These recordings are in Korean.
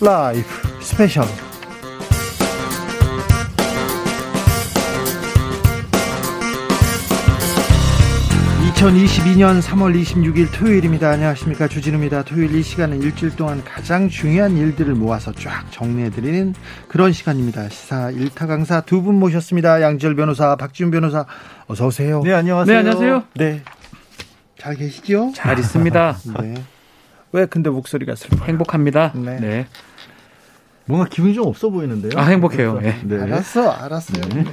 라이브 스페셜 2022년 3월 26일 토요일입니다. 안녕하십니까. 주진우입니다. 토요일 이 시간은 일주일 동안 가장 중요한 일들을 모아서 쫙 정리해드리는 그런 시간입니다. 시사 일타 강사 두 분 모셨습니다. 양지열 변호사, 박지훈 변호사, 어서오세요. 네, 안녕하세요. 네, 안녕하세요. 네. 잘 계시죠? 잘 있습니다. 네. 왜 근데 목소리가 슬퍼요? 행복합니다. 네. 네. 뭔가 기분이 좀 없어 보이는데요. 아, 행복해요. 예. 네. 알았어, 알았어요. 네.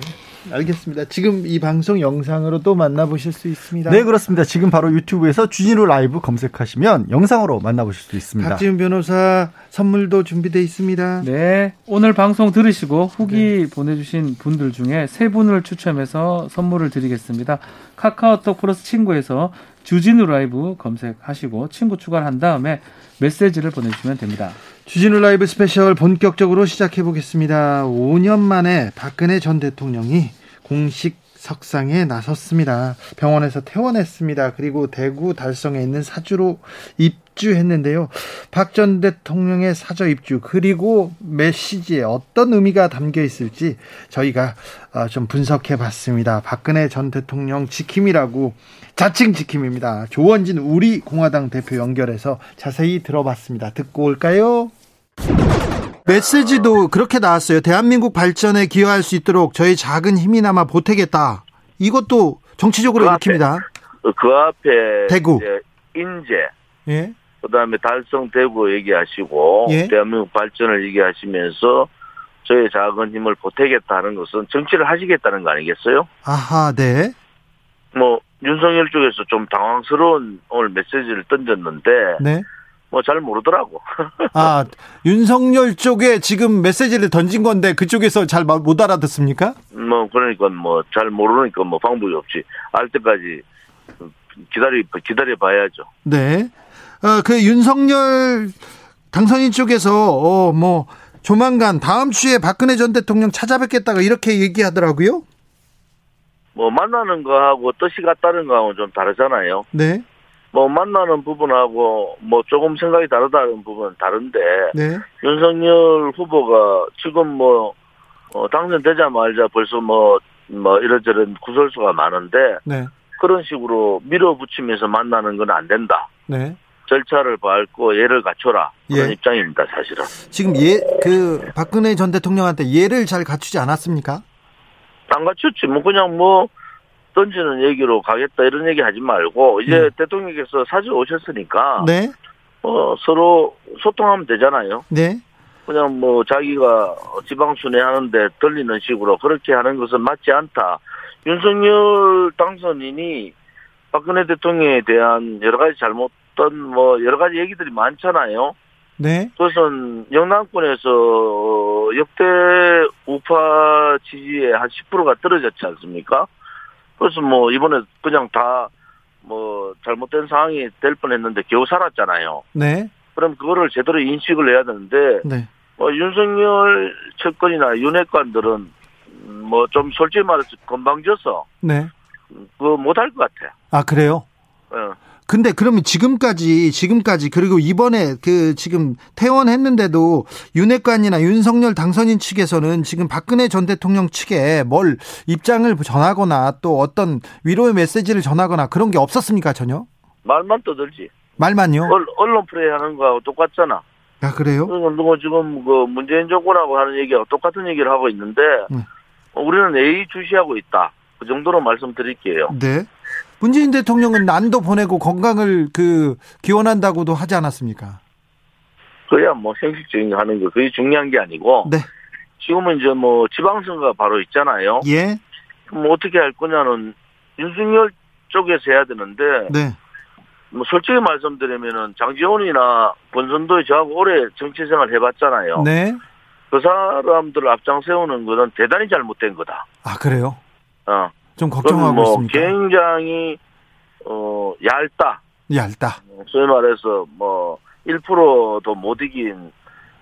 알겠습니다. 지금 이 방송 영상으로 또 만나보실 수 있습니다. 네, 그렇습니다. 지금 바로 유튜브에서 주진우 라이브 검색하시면 영상으로 만나보실 수 있습니다. 박지훈 변호사 선물도 준비되어 있습니다. 네. 오늘 방송 들으시고 후기 보내주신 분들 중에 세 분을 추첨해서 선물을 드리겠습니다. 카카오톡 플러스 친구에서 주진우 라이브 검색하시고 친구 추가를 한 다음에 메시지를 보내주시면 됩니다. 주진우 라이브 스페셜 본격적으로 시작해 보겠습니다. 5년 만에 박근혜 전 대통령이 공식 석상에 나섰습니다. 병원에서 퇴원했습니다. 그리고 대구 달성에 있는 사저로 입주했는데요. 박 전 대통령의 사저 입주 그리고 메시지에 어떤 의미가 담겨 있을지 저희가 어, 좀 분석해 봤습니다. 박근혜 전 대통령 지킴이라고 자칭 지킴입니다. 조원진 우리 공화당 대표 연결해서 자세히 들어봤습니다. 듣고 올까요? 메시지도 그렇게 나왔어요. 대한민국 발전에 기여할 수 있도록 저희 작은 힘이나마 보태겠다. 이것도 정치적으로 그 읽힙니다. 그 앞에 대구. 인재 예. 그다음에 달성 대구 얘기하시고 예. 대한민국 발전을 얘기하시면서 저의 작은 힘을 보태겠다는 것은 정치를 하시겠다는 거 아니겠어요? 아하, 네. 뭐 윤석열 쪽에서 좀 당황스러운 오늘 메시지를 던졌는데 네. 뭐 잘 모르더라고. 아, 윤석열 쪽에 지금 메시지를 던진 건데 그쪽에서 잘 못 알아듣습니까? 뭐 그러니까 뭐 잘 모르니까 뭐 방법이 없지. 알 때까지 기다리 기다려 봐야죠. 네. 어, 그 윤석열 당선인 쪽에서 어, 뭐 조만간 다음 주에 박근혜 전 대통령 찾아뵙겠다가 이렇게 얘기하더라고요. 뭐 만나는 거하고 뜻이 같다는 거하고 좀 다르잖아요. 네. 뭐 만나는 부분하고 뭐 조금 생각이 다르다는 부분은 다른데 네. 윤석열 후보가 지금 뭐 어, 당선되자마자 벌써 뭐뭐 이런저런 구설수가 많은데 네. 그런 식으로 밀어붙이면서 만나는 건 안 된다. 네. 절차를 밟고 예를 갖춰라 그런 예. 입장입니다 사실은. 지금 예 그 박근혜 전 대통령한테 예를 잘 갖추지 않았습니까? 안 갖췄지 뭐 그냥 뭐 던지는 얘기로 가겠다 이런 얘기 하지 말고 이제 네. 대통령께서 사주 오셨으니까 네. 어, 서로 소통하면 되잖아요. 네. 그냥 뭐 자기가 지방 순회 하는데 들리는 식으로 그렇게 하는 것은 맞지 않다. 윤석열 당선인이 박근혜 대통령에 대한 여러 가지 잘못된 뭐 여러 가지 얘기들이 많잖아요. 네. 그것은 영남권에서 역대 우파 지지의 한 10%가 떨어졌지 않습니까? 그래서 뭐 이번에 그냥 다 뭐 잘못된 상황이 될 뻔했는데 겨우 살았잖아요. 네. 그럼 그거를 제대로 인식을 해야 되는데 네. 뭐 윤석열 측근이나 윤핵관들은 뭐 좀 솔직히 말해서 건방져서 네. 그거 못할 것 같아. 아, 그래요? 어. 근데 그러면 지금까지 지금까지 그리고 이번에 그 지금 퇴원했는데도 윤핵관이나 윤석열 당선인 측에서는 지금 박근혜 전 대통령 측에 뭘 입장을 전하거나 또 어떤 위로의 메시지를 전하거나 그런 게 없었습니까 전혀? 말만 떠들지. 말만요? 언- 언론 플레이 하는 거하고 똑같잖아. 아 그래요? 그리고 누구 지금 그 문재인 정권하고 하는 얘기하고 똑같은 얘기를 하고 있는데 음. 우리는 A 주시하고 있다. 그 정도로 말씀드릴게요. 네. 문재인 대통령은 난도 보내고 건강을 그 기원한다고도 하지 않았습니까? 그야 뭐 형식적인 거 하는 거 그게 중요한 게 아니고 네. 지금은 이제 뭐 지방선거가 바로 있잖아요. 예. 그럼 어떻게 할 거냐는 윤석열 쪽에서 해야 되는데 네. 뭐 솔직히 말씀드리면은 장지원이나 권선도에 저하고 오래 정치 생활 해봤잖아요. 네. 그 사람들을 앞장 세우는 거는 대단히 잘못된 거다. 아 그래요? 어. 좀 걱정하고 뭐 있습니까? 굉장히 어 얇다. 얇다. 소위 말해서 뭐 1%도 못 이긴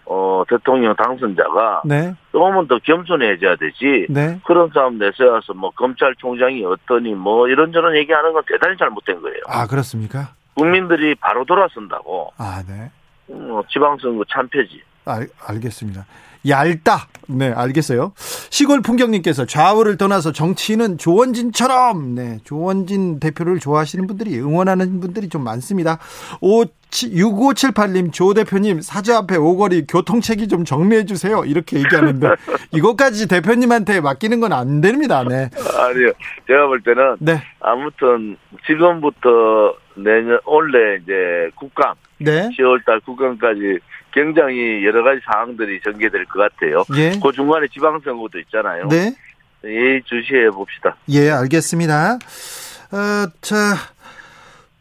어 대통령 당선자가 네. 조금은 더 겸손해져야 되지. 네. 그런 사람 내세워서 뭐 검찰총장이 어떠니 뭐 이런저런 얘기하는 건 대단히 잘못된 거예요. 아 그렇습니까? 국민들이 바로 돌아선다고 아 네. 뭐 지방선거 참패지. 알, 알겠습니다. 얇다. 네, 알겠어요. 시골 풍경님께서 좌우를 떠나서 정치인은 조원진처럼, 네, 조원진 대표를 좋아하시는 분들이, 응원하는 분들이 좀 많습니다. 5, 6578님, 조 대표님, 사저 앞에 오거리 교통체계 좀 정리해주세요. 이렇게 얘기하는데, 이것까지 대표님한테 맡기는 건 안 됩니다. 네. 아니요. 제가 볼 때는 네. 아무튼 지금부터 내년 올해 이제 국감 네. 10월달 국감까지 굉장히 여러 가지 사항들이 전개될 것 같아요. 예. 그 중간에 지방선거도 있잖아요. 네. 예의주시해 봅시다. 예, 알겠습니다. 어, 자,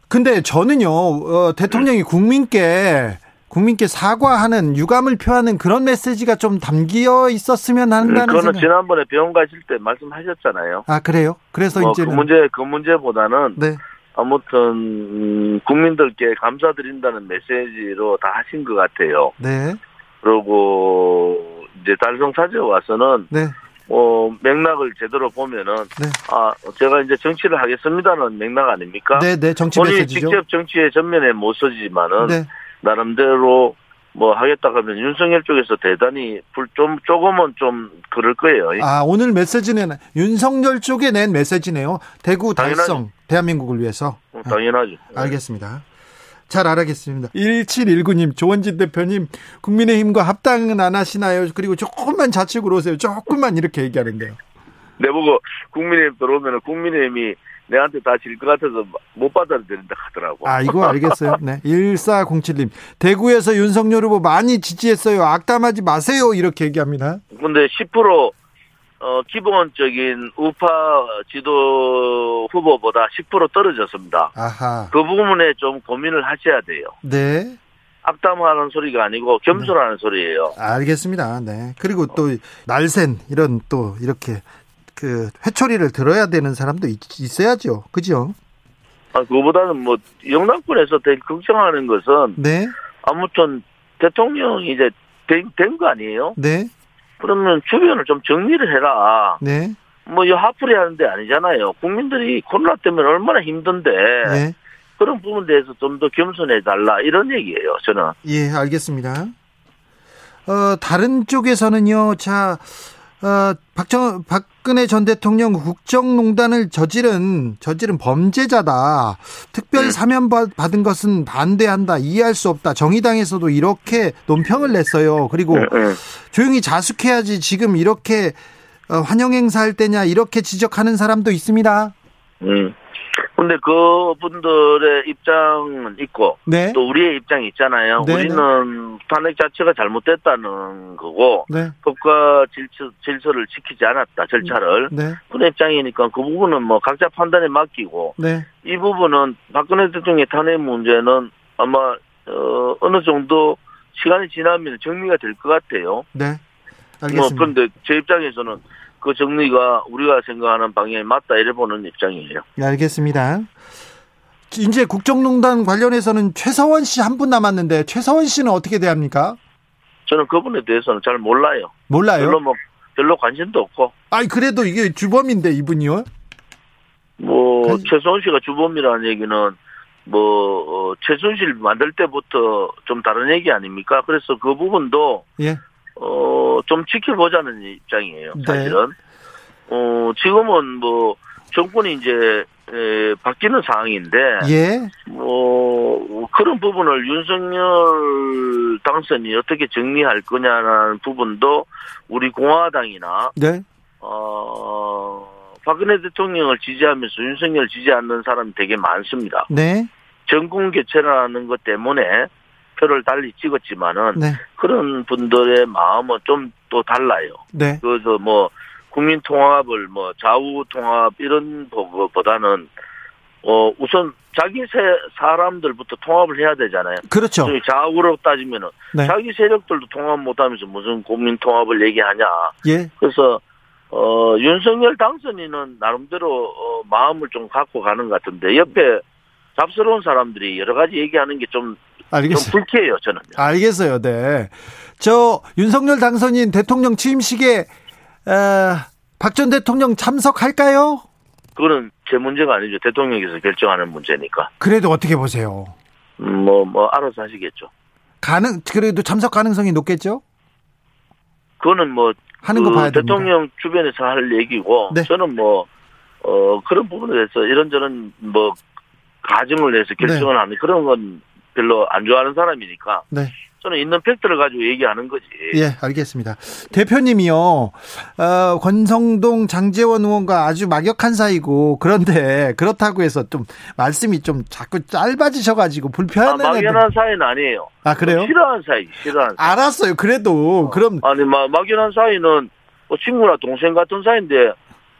근데 저는요, 어, 대통령이 국민께, 국민께 사과하는, 유감을 표하는 그런 메시지가 좀 담겨 있었으면 한다는 그거는 생각. 지난번에 병원 가실 때 말씀하셨잖아요. 아, 그래요? 그래서 뭐그 이제는. 문제 그 문제보다는 네. 아무튼 음, 국민들께 감사드린다는 메시지로 다 하신 것 같아요. 네. 그리고 이제 달성 사저에 와서는 네. 어, 맥락을 제대로 보면은 네. 아 제가 이제 정치를 하겠습니다는 맥락 아닙니까? 네, 네. 정치 본인이 메시지죠. 직접 정치의 전면에 못 서지만은 네. 나름대로 뭐 하겠다 하면 윤석열 쪽에서 대단히 불좀 조금은 좀 그럴 거예요. 아, 오늘 메시지는 윤석열 쪽에 낸 메시지네요. 대구 달성, 당연하죠. 대한민국을 위해서. 어, 당연하죠. 알겠습니다. 잘 알아겠습니다. 1719님, 조원진 대표님, 국민의힘과 합당은 안 하시나요? 그리고 조금만 좌측으로 오세요. 조금만 이렇게 얘기하는데요. 내보고 국민의힘 들어오면 국민의힘이 내한테 다 질 것 같아서 못 받아들인다 하더라고. 아, 이거 알겠어요. 네. 1407님, 대구에서 윤석열 후보 많이 지지했어요. 악담하지 마세요. 이렇게 얘기합니다. 근데 10% 어, 기본적인 우파 지도 후보보다 10% 떨어졌습니다. 아하. 그 부분에 좀 고민을 하셔야 돼요. 네. 악담하는 소리가 아니고 겸손하는 소리예요. 알겠습니다. 네. 그리고 또, 날쌘, 이런 또, 이렇게, 그, 회초리를 들어야 되는 사람도 있, 있어야죠. 그죠? 아, 그거보다는 뭐 영남권에서 되게 걱정하는 것은 네. 아무튼 대통령이 이제 된 거 아니에요? 네. 그러면 주변을 좀 정리를 해라. 네. 뭐, 이 하풀이 하는 데 아니잖아요. 국민들이 코로나 때문에 얼마나 힘든데, 네. 그런 부분에 대해서 좀 더 겸손해 달라, 이런 얘기예요, 저는. 예, 알겠습니다. 어, 다른 쪽에서는요, 자, 어, 박정, 박근혜 전 대통령 국정농단을 저지른, 저지른 범죄자다. 특별 네. 사면 받- 받은 것은 반대한다. 이해할 수 없다. 정의당에서도 이렇게 논평을 냈어요. 그리고 예. 조용히 자숙해야지 지금 이렇게 어, 환영행사 할 때냐, 이렇게 지적하는 사람도 있습니다. 음. 근데 그 분들의 입장은 있고, 네. 또 우리의 입장이 있잖아요. 네, 우리는 탄핵 자체가 잘못됐다는 거고, 네. 법과 질서, 질서를 지키지 않았다, 절차를. 네. 그런 입장이니까 그 부분은 뭐 각자 판단에 맡기고, 네. 이 부분은 박근혜 대통령의 탄핵 문제는 아마, 어, 어느 정도 시간이 지나면 정리가 될 것 같아요. 네. 뭐, 알겠습니다. 그런데 제 입장에서는 그 정리가 우리가 생각하는 방향이 맞다, 이래 보는 입장이에요. 네, 알겠습니다. 이제 국정농단 관련해서는 최서원 씨 한 분 남았는데 최서원 씨는 어떻게 대합니까? 저는 그분에 대해서는 잘 몰라요. 몰라요. 별로 뭐, 별로 관심도 없고, 아니 그래도 이게 주범인데 이분이요. 뭐, 관심- 최소원 씨가 주범이라는 얘기는 뭐, 어, 최순실 만들 때부터 좀 다른 얘기 아닙니까? 그래서 그 부분도, 예. 어, 좀 지켜보자는 입장이에요, 네. 사실은. 어, 지금은 뭐, 정권이 이제, 에, 바뀌는 상황인데, 예. 뭐, 그런 부분을 윤석열 당선이 어떻게 정리할 거냐라는 부분도 우리 공화당이나, 네. 어, 박근혜 대통령을 지지하면서 윤석열 지지 않는 사람이 되게 많습니다. 네. 정권 교체라는 것 때문에 표를 달리 찍었지만은 네. 그런 분들의 마음은 좀 또 달라요. 네. 그래서 뭐 국민 통합을 뭐 좌우 통합 이런 보다는 어 우선 자기 세 사람들부터 통합을 해야 되잖아요. 그렇죠. 좌우로 따지면은 네. 자기 세력들도 통합 못하면서 무슨 국민 통합을 얘기하냐. 예. 그래서 어 윤석열 당선인은 나름대로 어, 마음을 좀 갖고 가는 것 같은데 옆에 잡스러운 사람들이 여러 가지 얘기하는 게좀 알겠어요. 불쾌해요 저는. 알겠어요. 네. 저 윤석열 당선인 대통령 취임식에 박 전 대통령 참석할까요? 그거는 제 문제가 아니죠. 대통령께서 결정하는 문제니까. 그래도 어떻게 보세요? 음, 뭐, 뭐, 알아서 하시겠죠. 가능 그래도 참석 가능성이 높겠죠? 그거는 뭐 하는 거그 봐야 됩니다. 대통령 주변에서 할 얘기고 네. 저는 뭐 어, 그런 부분에 대해서 이런저런 뭐 가정을 해서 결정을 하는 그런 건 별로 안 좋아하는 사람이니까 네. 저는 있는 팩트를 가지고 얘기하는 거지. 예, 알겠습니다. 대표님이요, 어, 권성동 장재원 의원과 아주 막역한 사이고, 그런데 그렇다고 해서 좀 말씀이 좀 자꾸 짧아지셔가지고 아, 불편한. 막연한 사이는 아니에요. 아, 그래요? 싫어하는 사이, 싫어하는 사이. 알았어요. 그래도, 그럼, 아니, 막, 막연한 사이는 뭐 친구나 동생 같은 사이인데,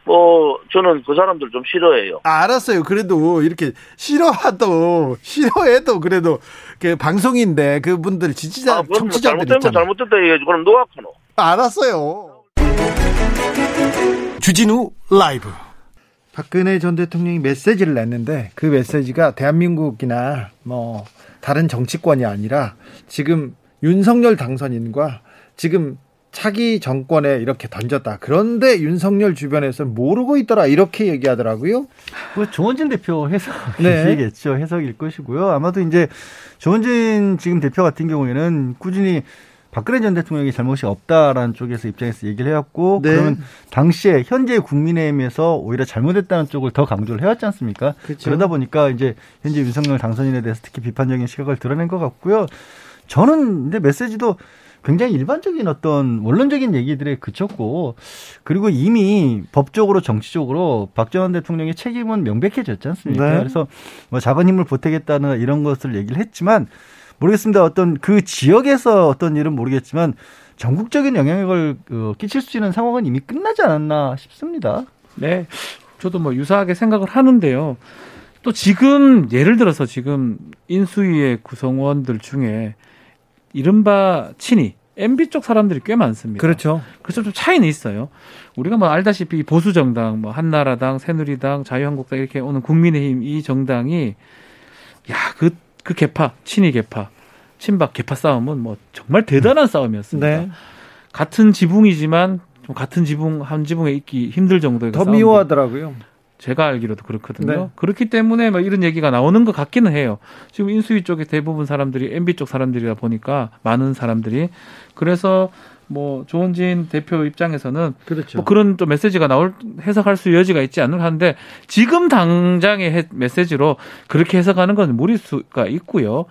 뭐, 저는 그 사람들 좀 싫어해요. 알았어요. 그래도 이렇게 싫어하도, 싫어해도 그래도 그 방송인데 그분들 지지자, 아, 뭐 청취자들 잘못된 거. 잘못됐다 얘기해야지. 그럼 하노? 알았어요. 주진우 라이브. 박근혜 전 대통령이 메시지를 냈는데 그 메시지가 대한민국이나 뭐 다른 정치권이 아니라 지금 윤석열 당선인과 지금 차기 정권에 이렇게 던졌다. 그런데 윤석열 주변에서는 모르고 있더라. 이렇게 얘기하더라고요. 그 조원진 대표 네. 해석이겠죠. 해석일 것이고요. 아마도 이제 조원진 지금 대표 같은 경우에는 꾸준히 박근혜 전 대통령이 잘못이 없다라는 쪽에서 입장에서 얘기를 해왔고 네. 그러면 당시에 현재 국민의힘에서 오히려 잘못했다는 쪽을 더 강조를 해왔지 않습니까? 그렇죠. 그러다 보니까 이제 현재 윤석열 당선인에 대해서 특히 비판적인 시각을 드러낸 것 같고요. 저는 근데 메시지도 굉장히 일반적인 어떤 원론적인 얘기들에 그쳤고 그리고 이미 법적으로 정치적으로 박전 대통령의 책임은 명백해졌지 않습니까? 네. 그래서 뭐 작은 힘을 보태겠다는 이런 것을 얘기를 했지만 모르겠습니다. 어떤 그 지역에서 어떤 일은 모르겠지만 전국적인 영향력을 어, 끼칠 수 있는 상황은 이미 끝나지 않았나 싶습니다. 네. 저도 뭐 유사하게 생각을 하는데요. 또 지금 예를 들어서 지금 인수위의 구성원들 중에 이른바 친이 MB 쪽 사람들이 꽤 많습니다. 그렇죠. 그래서 좀 차이는 있어요. 우리가 뭐 알다시피 보수 정당, 뭐 한나라당, 새누리당, 자유한국당 이렇게 오는 국민의힘 이 정당이 야그그 개파 친이 개파 친박 개파 싸움은 뭐 정말 대단한 싸움이었습니다. 네. 같은 지붕이지만 좀 같은 지붕 한 지붕에 있기 힘들 정도의 그더 싸움들. 미워하더라고요. 제가 알기로도 그렇거든요. 네. 그렇기 때문에 막 이런 얘기가 나오는 것 같기는 해요. 지금 인수위 쪽에 대부분 사람들이 MB 쪽 사람들이다 보니까 많은 사람들이 그래서 뭐 조원진 대표 입장에서는 그렇죠. 뭐 그런 또 메시지가 나올 해석할 수 여지가 있지 않을까 하는데 지금 당장의 해- 메시지로 그렇게 해석하는 건 무리수가 있고요.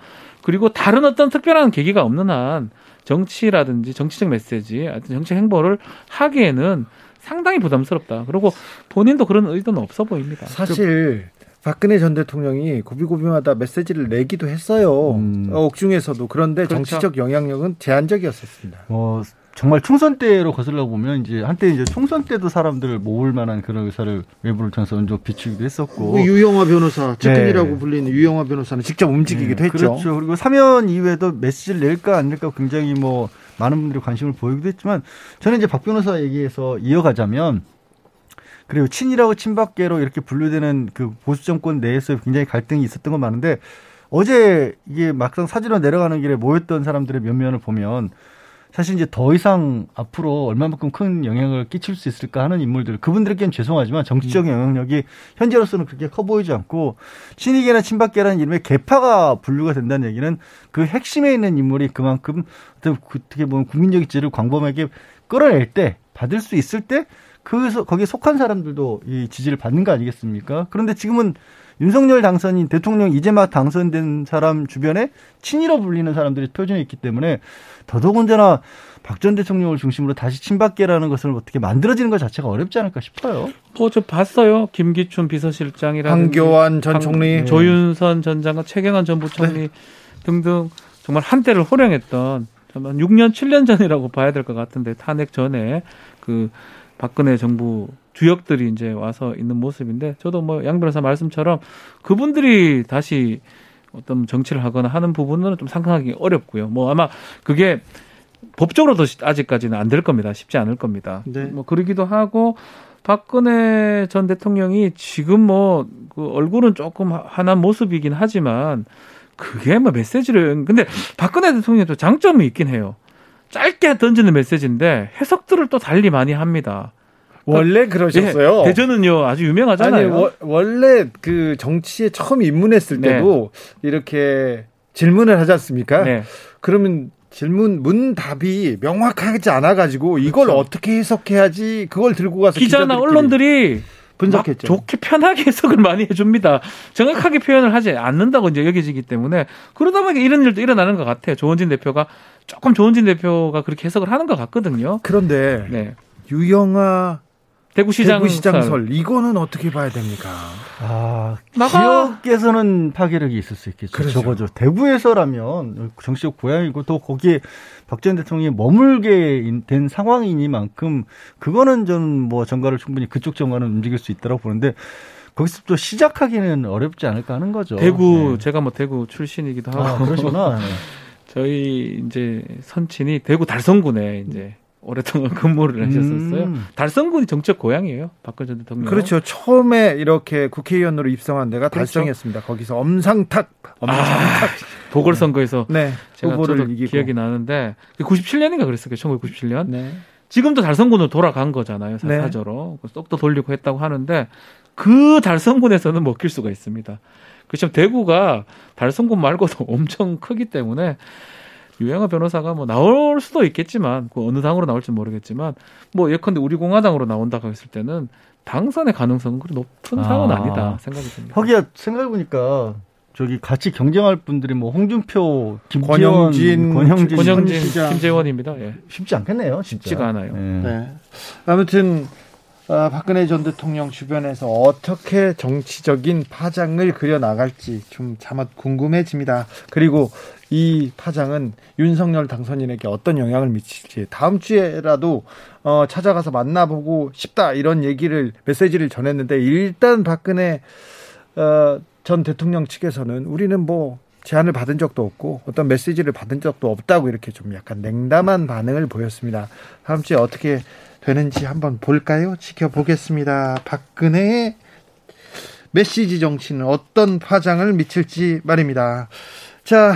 그리고 다른 어떤 특별한 계기가 없는 한 정치라든지 정치적 메시지, 정치 행보를 하기에는 상당히 부담스럽다. 그리고 본인도 그런 의도는 없어 보입니다. 사실 박근혜 전 대통령이 고비고비마다 메시지를 내기도 했어요. 음. 어, 옥중에서도 그런데 그렇죠. 정치적 영향력은 제한적이었었습니다. 어, 정말 총선 때로 거슬러 보면 이제 한때 이제 총선 때도 사람들을 모을 만한 그런 의사를 외부를 통해서 먼저 비추기도 했었고 그 유영화 변호사, 측근이라고 네. 불리는 유영화 변호사는 직접 움직이기도 네, 했죠. 그렇죠. 그리고 사면 이후에도 메시지를 낼까 안 낼까 굉장히 뭐 많은 분들이 관심을 보이기도 했지만 저는 이제 박 변호사 얘기에서 이어가자면 그리고 친이라고 친박계로 이렇게 분류되는 그 보수 정권 내에서 굉장히 갈등이 있었던 건 많은데 어제 이게 막상 사진으로 내려가는 길에 모였던 사람들의 면면을 보면 사실 이제 더 이상 앞으로 얼마만큼 큰 영향을 끼칠 수 있을까 하는 인물들 그분들에게는 죄송하지만 정치적 영향력이 현재로서는 그렇게 커 보이지 않고 친이계나 친박계라는 이름의 개파가 분류가 된다는 얘기는 그 핵심에 있는 인물이 그만큼 어떻게 보면 국민적 지지를 광범위하게 끌어낼 때 받을 수 있을 때 그 거기에 속한 사람들도 이 지지를 받는 거 아니겠습니까? 그런데 지금은 윤석열 당선인 대통령 이제 막 당선된 사람 주변에 친이로 불리는 사람들이 표준에 있기 때문에 더더군다나 박 전 대통령을 중심으로 다시 친박계라는 것을 어떻게 만들어지는 것 자체가 어렵지 않을까 싶어요. 뭐 저 봤어요. 김기춘 비서실장이라든지 황교안 전 강- 총리. 조윤선 전 장관, 최경환 전 부총리 등등 정말 한때를 호령했던 정말 6년 7년 전이라고 봐야 될 것 같은데 탄핵 전에 그 박근혜 정부 주역들이 이제 와서 있는 모습인데 저도 뭐 양 변호사 말씀처럼 그분들이 다시 어떤 정치를 하거나 하는 부분은 좀 상상하기 어렵고요. 뭐 아마 그게 법적으로도 아직까지는 안 될 겁니다. 쉽지 않을 겁니다. 네. 뭐 그러기도 하고 박근혜 전 대통령이 지금 뭐 그 얼굴은 조금 환한 모습이긴 하지만 그게 뭐 메시지를 근데 박근혜 대통령도 장점이 있긴 해요. 짧게 던지는 메시지인데 해석들을 또 달리 많이 합니다. 원래 그러셨어요. 예, 대전은요 아주 유명하잖아요. 아니 워- 원래 그 정치에 처음 입문했을 네. 때도 이렇게 질문을 하지 않습니까? 네. 그러면 질문 문답이 명확하지 않아 가지고 이걸 그렇죠. 어떻게 해석해야지 그걸 들고 가서 기자나 언론들이 분석했죠. 막 좋게 편하게 해석을 많이 해줍니다. 정확하게 표현을 하지 않는다고 이제 여겨지기 때문에 그러다 보니까 이런 일도 일어나는 것 같아요. 조원진 대표가 조금 조원진 대표가 그렇게 해석을 하는 것 같거든요. 그런데 네. 유영아 대구시장, 대구시장 설. 설 이거는 어떻게 봐야 됩니까? 아, 나가- 지역에서는 파괴력이 있을 수 있겠죠. 그렇죠. 적어도 대구에서라면 정치적 고향이고 또 거기에 박전 대통령이 머물게 된 상황이니만큼 그거는 저는 뭐 정가를 충분히 그쪽 정가는 움직일 수 있다고 보는데 거기서 또 시작하기는 어렵지 않을까 하는 거죠. 대구 네. 제가 뭐 대구 출신이기도 하고 아, 그러시구나. 네. 저희 이제 선친이 대구 달성군에 이제 오랫동안 근무를 하셨었어요. 음. 달성군이 정책 고향이에요. 박근혜 전 대통령. 그렇죠. 처음에 이렇게 국회의원으로 입성한 데가 그렇죠. 달성이었습니다. 거기서 엄상탁 엄상탁 보궐선거에서 네 제가 후보를 이기고 기억이 나는데 97년인가 그랬어요. 1997년. 네. 지금도 달성군으로 돌아간 거잖아요. 네. 사저로. 쏙도 돌리고 했다고 하는데 그 달성군에서는 먹힐 수가 있습니다. 그렇죠. 대구가 달성군 말고도 엄청 크기 때문에 유영아 변호사가 뭐 나올 수도 있겠지만 그 어느 당으로 나올지 모르겠지만 뭐 예컨대 우리 공화당으로 나온다고 했을 때는 당선의 가능성은 그리 높은 아. 상은 아니다 생각이 듭니다. 하기야 생각해 보니까 저기 같이 경쟁할 분들이 뭐 홍준표, 김지원, 권영진, 권영진, 권영진. 김재원입니다. 예. 쉽지 않겠네요. 진짜. 쉽지가 않아요. 네. 네. 아무튼 아, 박근혜 전 대통령 주변에서 어떻게 정치적인 파장을 그려 나갈지 좀 자칫 궁금해집니다. 그리고 이 파장은 윤석열 당선인에게 어떤 영향을 미칠지 다음 주에라도 어, 찾아가서 만나보고 싶다 이런 얘기를 메시지를 전했는데 일단 박근혜 어, 전 대통령 측에서는 우리는 뭐 제안을 받은 적도 없고 어떤 메시지를 받은 적도 없다고 이렇게 좀 약간 냉담한 반응을 보였습니다. 다음 주에 어떻게 되는지 한번 볼까요? 지켜보겠습니다. 박근혜의 메시지 정치는 어떤 파장을 미칠지 말입니다. 자,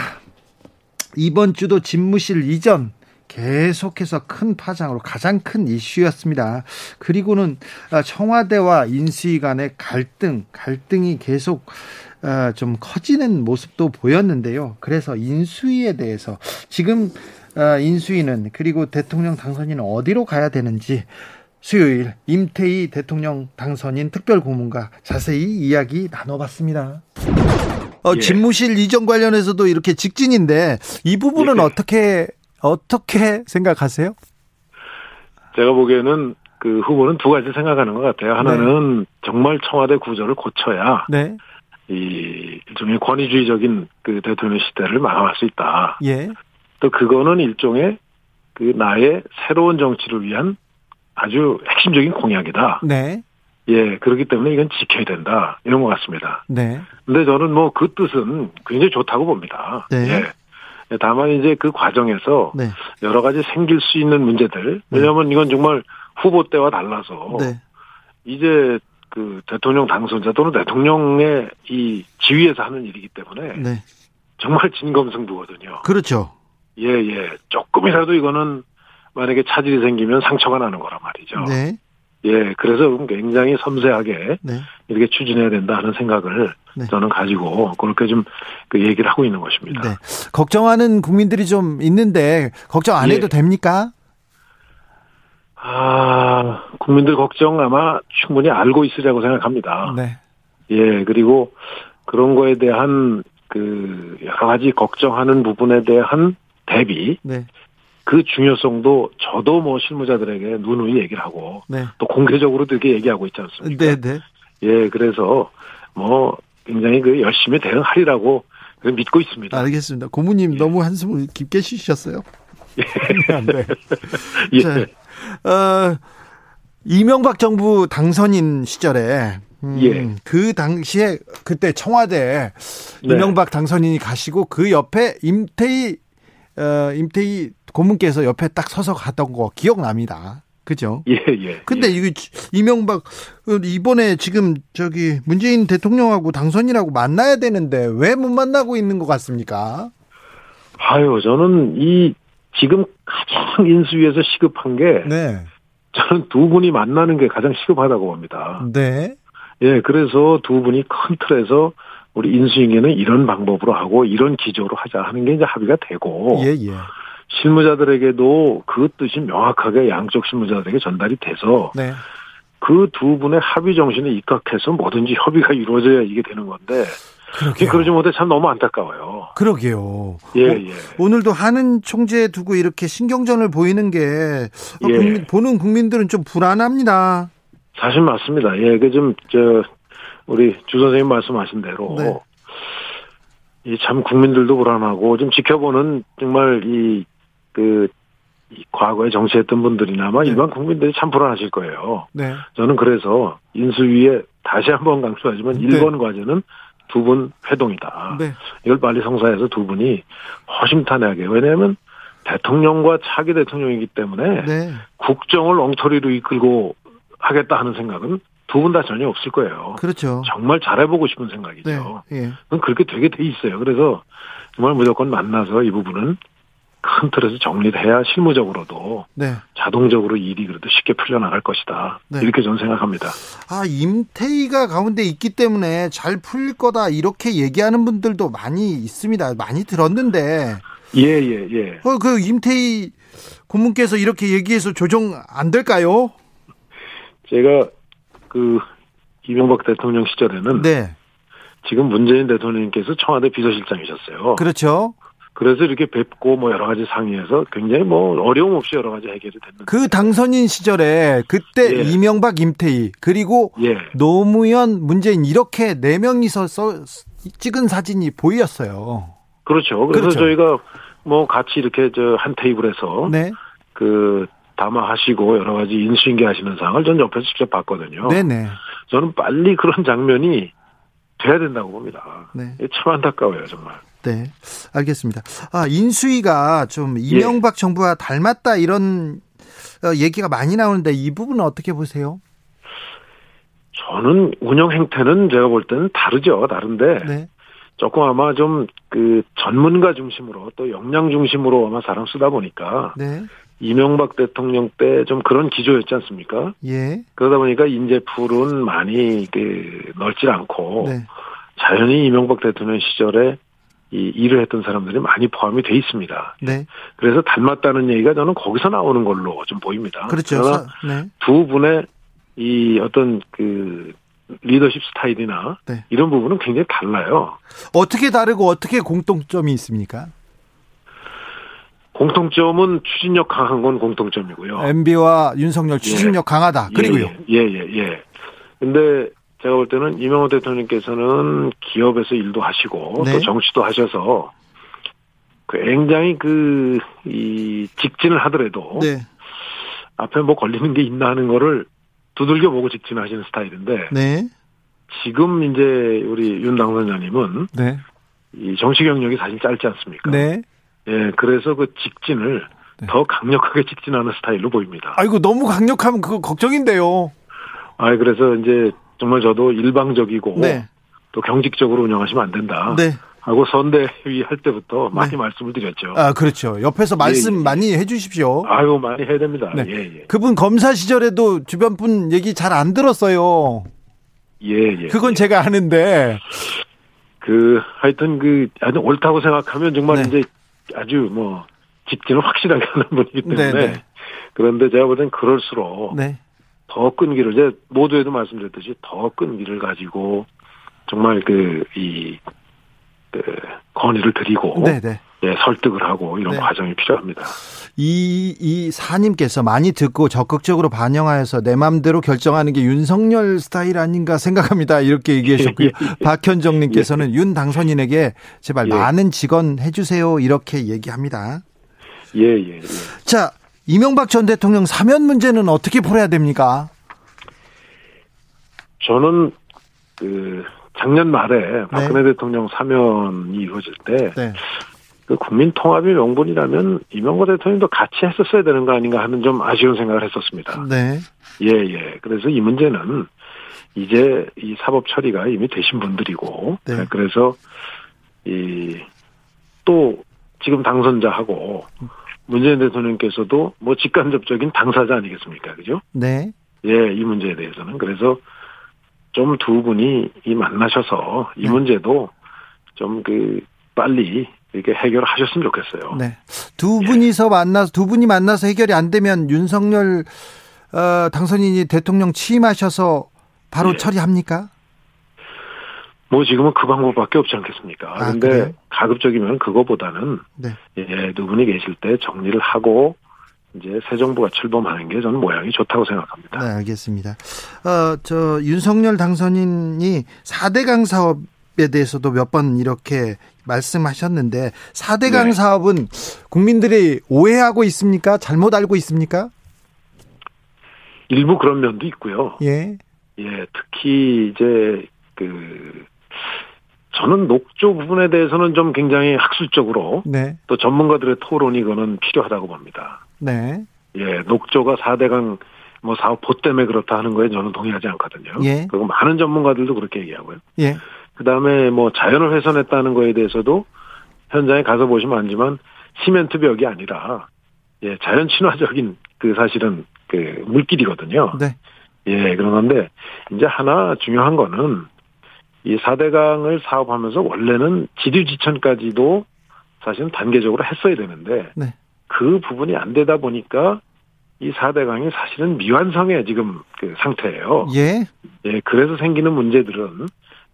이번 주도 집무실 이전 계속해서 큰 파장으로 가장 큰 이슈였습니다. 그리고는 아, 청와대와 인수위 간의 갈등, 갈등이 계속 아, 좀 커지는 모습도 보였는데요. 그래서 인수위에 대해서 지금 아, 인수위는 그리고 대통령 당선인은 어디로 가야 되는지 수요일 임태희 대통령 당선인 특별고문과 자세히 이야기 나눠봤습니다. 어, 예. 집무실 이전 관련해서도 이렇게 직진인데 이 부분은 예. 어떻게 어떻게 생각하세요? 제가 보기에는 그 후보는 두 가지 생각하는 것 같아요. 하나는 정말 청와대 구조를 고쳐야 네, 이 일종의 권위주의적인 그 대통령 시대를 마감할 수 있다. 예, 또 그거는 일종의 그 나의 새로운 정치를 위한 아주 핵심적인 공약이다. 네, 예, 그렇기 때문에 이건 지켜야 된다. 이런 것 같습니다. 네, 근데 저는 뭐 그 뜻은 굉장히 좋다고 봅니다. 네. 예. 다만 이제 그 과정에서 네, 여러 가지 생길 수 있는 문제들. 왜냐하면 이건 정말 후보 때와 달라서 네, 이제 그 대통령 당선자 또는 대통령의 이 지위에서 하는 일이기 때문에 네, 정말 진검승부거든요. 그렇죠. 예, 예. 조금이라도 이거는 만약에 차질이 생기면 상처가 나는 거란 말이죠. 네, 예, 그래서 굉장히 섬세하게 네, 이렇게 추진해야 된다 하는 생각을 네. 저는 가지고 그렇게 좀 그 얘기를 하고 있는 것입니다. 네. 걱정하는 국민들이 좀 있는데 걱정 안 예. 해도 됩니까? 아, 국민들 걱정 아마 충분히 알고 있으리라고 생각합니다. 네, 예, 그리고 그런 거에 대한 그 여러 가지 걱정하는 부분에 대한 대비 네, 그 중요성도 저도 뭐 실무자들에게 누누이 얘기를 하고 네, 또 공개적으로도 이렇게 얘기하고 있지 않습니까? 네, 네. 예, 그래서 뭐 굉장히 그 열심히 대응하리라고 그렇게 믿고 있습니다. 알겠습니다. 고모님 예. 너무 한숨을 깊게 쉬셨어요. 네. 예. 자, 어, 이명박 정부 당선인 시절에 음, 예. 그 당시에 그때 청와대 네. 이명박 당선인이 가시고 그 옆에 임태희 어, 임태희 고문께서 옆에 딱 서서 갔던 거 기억납니다. 그죠? 예, 예. 근데 예. 이거 이명박 어, 이번에 지금 저기 문재인 대통령하고 당선인하고 만나야 되는데 왜 못 만나고 있는 것 같습니까? 아유, 저는 이 지금 가장 인수위에서 시급한 게 네, 저는 두 분이 만나는 게 가장 시급하다고 봅니다. 네, 예, 그래서 두 분이 큰 틀에서 우리 인수인계는 이런 방법으로 하고 이런 기조로 하자 하는 게 이제 합의가 되고 예, 예. 실무자들에게도 그 뜻이 명확하게 양쪽 실무자들에게 전달이 돼서 네. 그두 분의 합의 정신에 입각해서 뭐든지 협의가 이루어져야 이게 되는 건데 그러게요. 그러지 못해 참 너무 안타까워요. 그러게요. 예, 오- 예. 오늘도 하는 총재 두고 이렇게 신경전을 보이는 게 어, 예. 보는 국민들은 좀 불안합니다. 사실 맞습니다. 예, 그 좀, 저, 우리 주 선생님 말씀하신 대로. 네. 이참 국민들도 불안하고 좀 지켜보는 정말 이, 그, 이 과거에 정치했던 분들이나 아마 네. 일반 국민들이 참 불안하실 거예요. 네. 저는 그래서 인수위에 다시 한번 강조하지만 네. 일 1번 과제는 두 분 회동이다. 네. 이걸 빨리 성사해서 두 분이 허심탄회하게. 왜냐하면 대통령과 차기 대통령이기 때문에 네. 국정을 엉터리로 이끌고 하겠다 하는 생각은 두 분 다 전혀 없을 거예요. 그렇죠. 정말 잘해보고 싶은 생각이죠. 네. 예. 그렇게 되게 돼 있어요. 그래서 정말 무조건 만나서 이 부분은 큰 틀에서 정리를 해야 실무적으로도 네. 자동적으로 일이 그래도 쉽게 풀려나갈 것이다. 네. 이렇게 저는 생각합니다. 아, 임태희가 가운데 있기 때문에 잘 풀릴 거다 이렇게 얘기하는 분들도 많이 있습니다. 많이 들었는데 예, 예, 예. 어, 그 임태희 고문께서 이렇게 얘기해서 조정 안 될까요? 제가 그 이명박 대통령 시절에는 네. 지금 문재인 대통령님께서 청와대 비서실장이셨어요. 그렇죠. 그래서 이렇게 뵙고 뭐 여러 가지 상의해서 굉장히 뭐 어려움 없이 여러 가지 해결이 됐는데. 그 당선인 시절에 그때 예. 이명박, 임태희 그리고 예. 노무현, 문재인 이렇게 네 명이서 써, 찍은 사진이 보였어요. 그렇죠. 그래서 그렇죠. 저희가 뭐 같이 이렇게 저 한 테이블에서 네, 그 담화하시고 여러 가지 인수인계 하시는 상황을 전 옆에서 직접 봤거든요. 네, 네, 저는 빨리 그런 장면이 돼야 된다고 봅니다. 네, 참 안타까워요, 정말. 네. 알겠습니다. 아 인수위가 좀 이명박 정부와 닮았다 이런 어, 얘기가 많이 나오는데 이 부분은 어떻게 보세요? 저는 운영 행태는 제가 볼 때는 다르죠. 다른데 네, 조금 아마 좀 그 전문가 중심으로 또 역량 중심으로 아마 사람 쓰다 보니까 네, 이명박 대통령 때 좀 그런 기조였지 않습니까? 예, 그러다 보니까 인재풀은 많이 그 넓질 않고 네, 자연히 이명박 대통령 시절에 이 일을 했던 사람들이 많이 포함이 돼 있습니다. 네, 그래서 닮았다는 얘기가 저는 거기서 나오는 걸로 좀 보입니다. 그렇죠. 네, 두 분의 이 어떤 그 리더십 스타일이나 네. 이런 부분은 굉장히 달라요. 어떻게 다르고 어떻게 공통점이 있습니까? 공통점은 추진력 강한 건 공통점이고요. MB와 윤석열 추진력 강하다. 그리고요. 예, 예, 예, 예. 근데 제가 볼 때는 이명호 대통령께서는 기업에서 일도 하시고 네. 또 정치도 하셔서 굉장히 그, 이, 직진을 하더라도 네, 앞에 뭐 걸리는 게 있나 하는 거를 두들겨 보고 직진하시는 스타일인데 네, 지금 이제 우리 윤 당선자님은 네, 이 정치 경력이 사실 짧지 않습니까? 네. 예, 그래서 그 직진을 네. 더 강력하게 직진하는 스타일로 보입니다. 아이고 너무 강력하면 그거 걱정인데요. 아, 그래서 이제 정말 저도 일방적이고 네, 또 경직적으로 운영하시면 안 된다. 네. 하고 선대위 할 때부터 많이 네. 말씀을 드렸죠. 아 그렇죠. 옆에서 말씀 예, 예. 많이 해주십시오. 아유 많이 해야 됩니다. 네. 예, 예. 그분 검사 시절에도 주변 분 얘기 잘 안 들었어요. 예, 예. 그건 예. 제가 아는데. 그 하여튼 그 아주 옳다고 생각하면 정말 네. 이제 아주 뭐 직진을 확실하게 하는 분이기 때문에 네, 네. 그런데 제가 볼땐 그럴수록 네, 더 끈기를 제가 모두에도 말씀드렸듯이 더 끈기를 가지고 정말 그이 그 건의를 드리고 네, 네. 예, 설득을 하고 이런 네. 과정이 필요합니다. 이, 이 사님께서 많이 듣고 적극적으로 반영하여서 내 맘대로 결정하는 게 윤석열 스타일 아닌가 생각합니다. 이렇게 얘기하셨고요. 박현정님께서는 윤 당선인에게 제발 예. 많은 직원 해주세요. 이렇게 얘기합니다. 예, 예, 예. 자, 이명박 전 대통령 사면 문제는 어떻게 풀어야 됩니까? 저는 그 작년 말에 박근혜 대통령 사면이 이루어질 때 네. 그 국민 통합의 명분이라면 이명박 대통령도 같이 했었어야 되는 거 아닌가 하는 좀 아쉬운 생각을 했었습니다. 네. 예, 예. 그래서 이 문제는 이제 이 사법 처리가 이미 되신 분들이고, 네. 그래서 이 또 지금 당선자하고 문재인 대통령께서도 뭐 직간접적인 당사자 아니겠습니까, 그죠? 네. 예, 이 문제에 대해서는 그래서 좀 두 분이 이 만나셔서 이 네. 문제도 좀 그 빨리 이렇게 해결하셨으면 좋겠어요. 네. 두 분이서 만나서 두 분이 만나서 해결이 안 되면 윤석열 어, 당선인이 대통령 취임하셔서 바로 예. 처리합니까? 뭐 지금은 그 방법밖에 없지 않겠습니까? 아, 근데 그래요? 가급적이면 그거보다는 네. 예, 두 분이 계실 때 정리를 하고 이제 새 정부가 출범하는 게 저는 모양이 좋다고 생각합니다. 네, 알겠습니다. 어, 저 윤석열 당선인이 4대강 사업 에 대해서도 몇 번 이렇게 말씀하셨는데 4대강 네. 사업은 국민들이 오해하고 있습니까? 잘못 알고 있습니까? 일부 그런 면도 있고요. 예. 예, 특히 이제 그 저는 녹조 부분에 대해서는 좀 굉장히 학술적으로 네. 또 전문가들의 토론이 이거는 필요하다고 봅니다. 네. 예, 녹조가 4대강 뭐 사업 보 때문에 그렇다 하는 거에 저는 동의하지 않거든요. 예. 그리고 많은 전문가들도 그렇게 얘기하고요. 예. 그 다음에 뭐 자연을 훼손했다는 거에 대해서도 현장에 가서 보시면 알지만 시멘트 벽이 아니라 예, 자연 친화적인 그 사실은 그 물길이거든요. 네. 예, 그런 건데 이제 하나 중요한 거는 이 4대강을 사업하면서 원래는 지류 지천까지도 사실은 단계적으로 했어야 되는데 네. 그 부분이 안 되다 보니까 이 4대강이 사실은 미완성의 지금 그 상태예요. 예. 예, 그래서 생기는 문제들은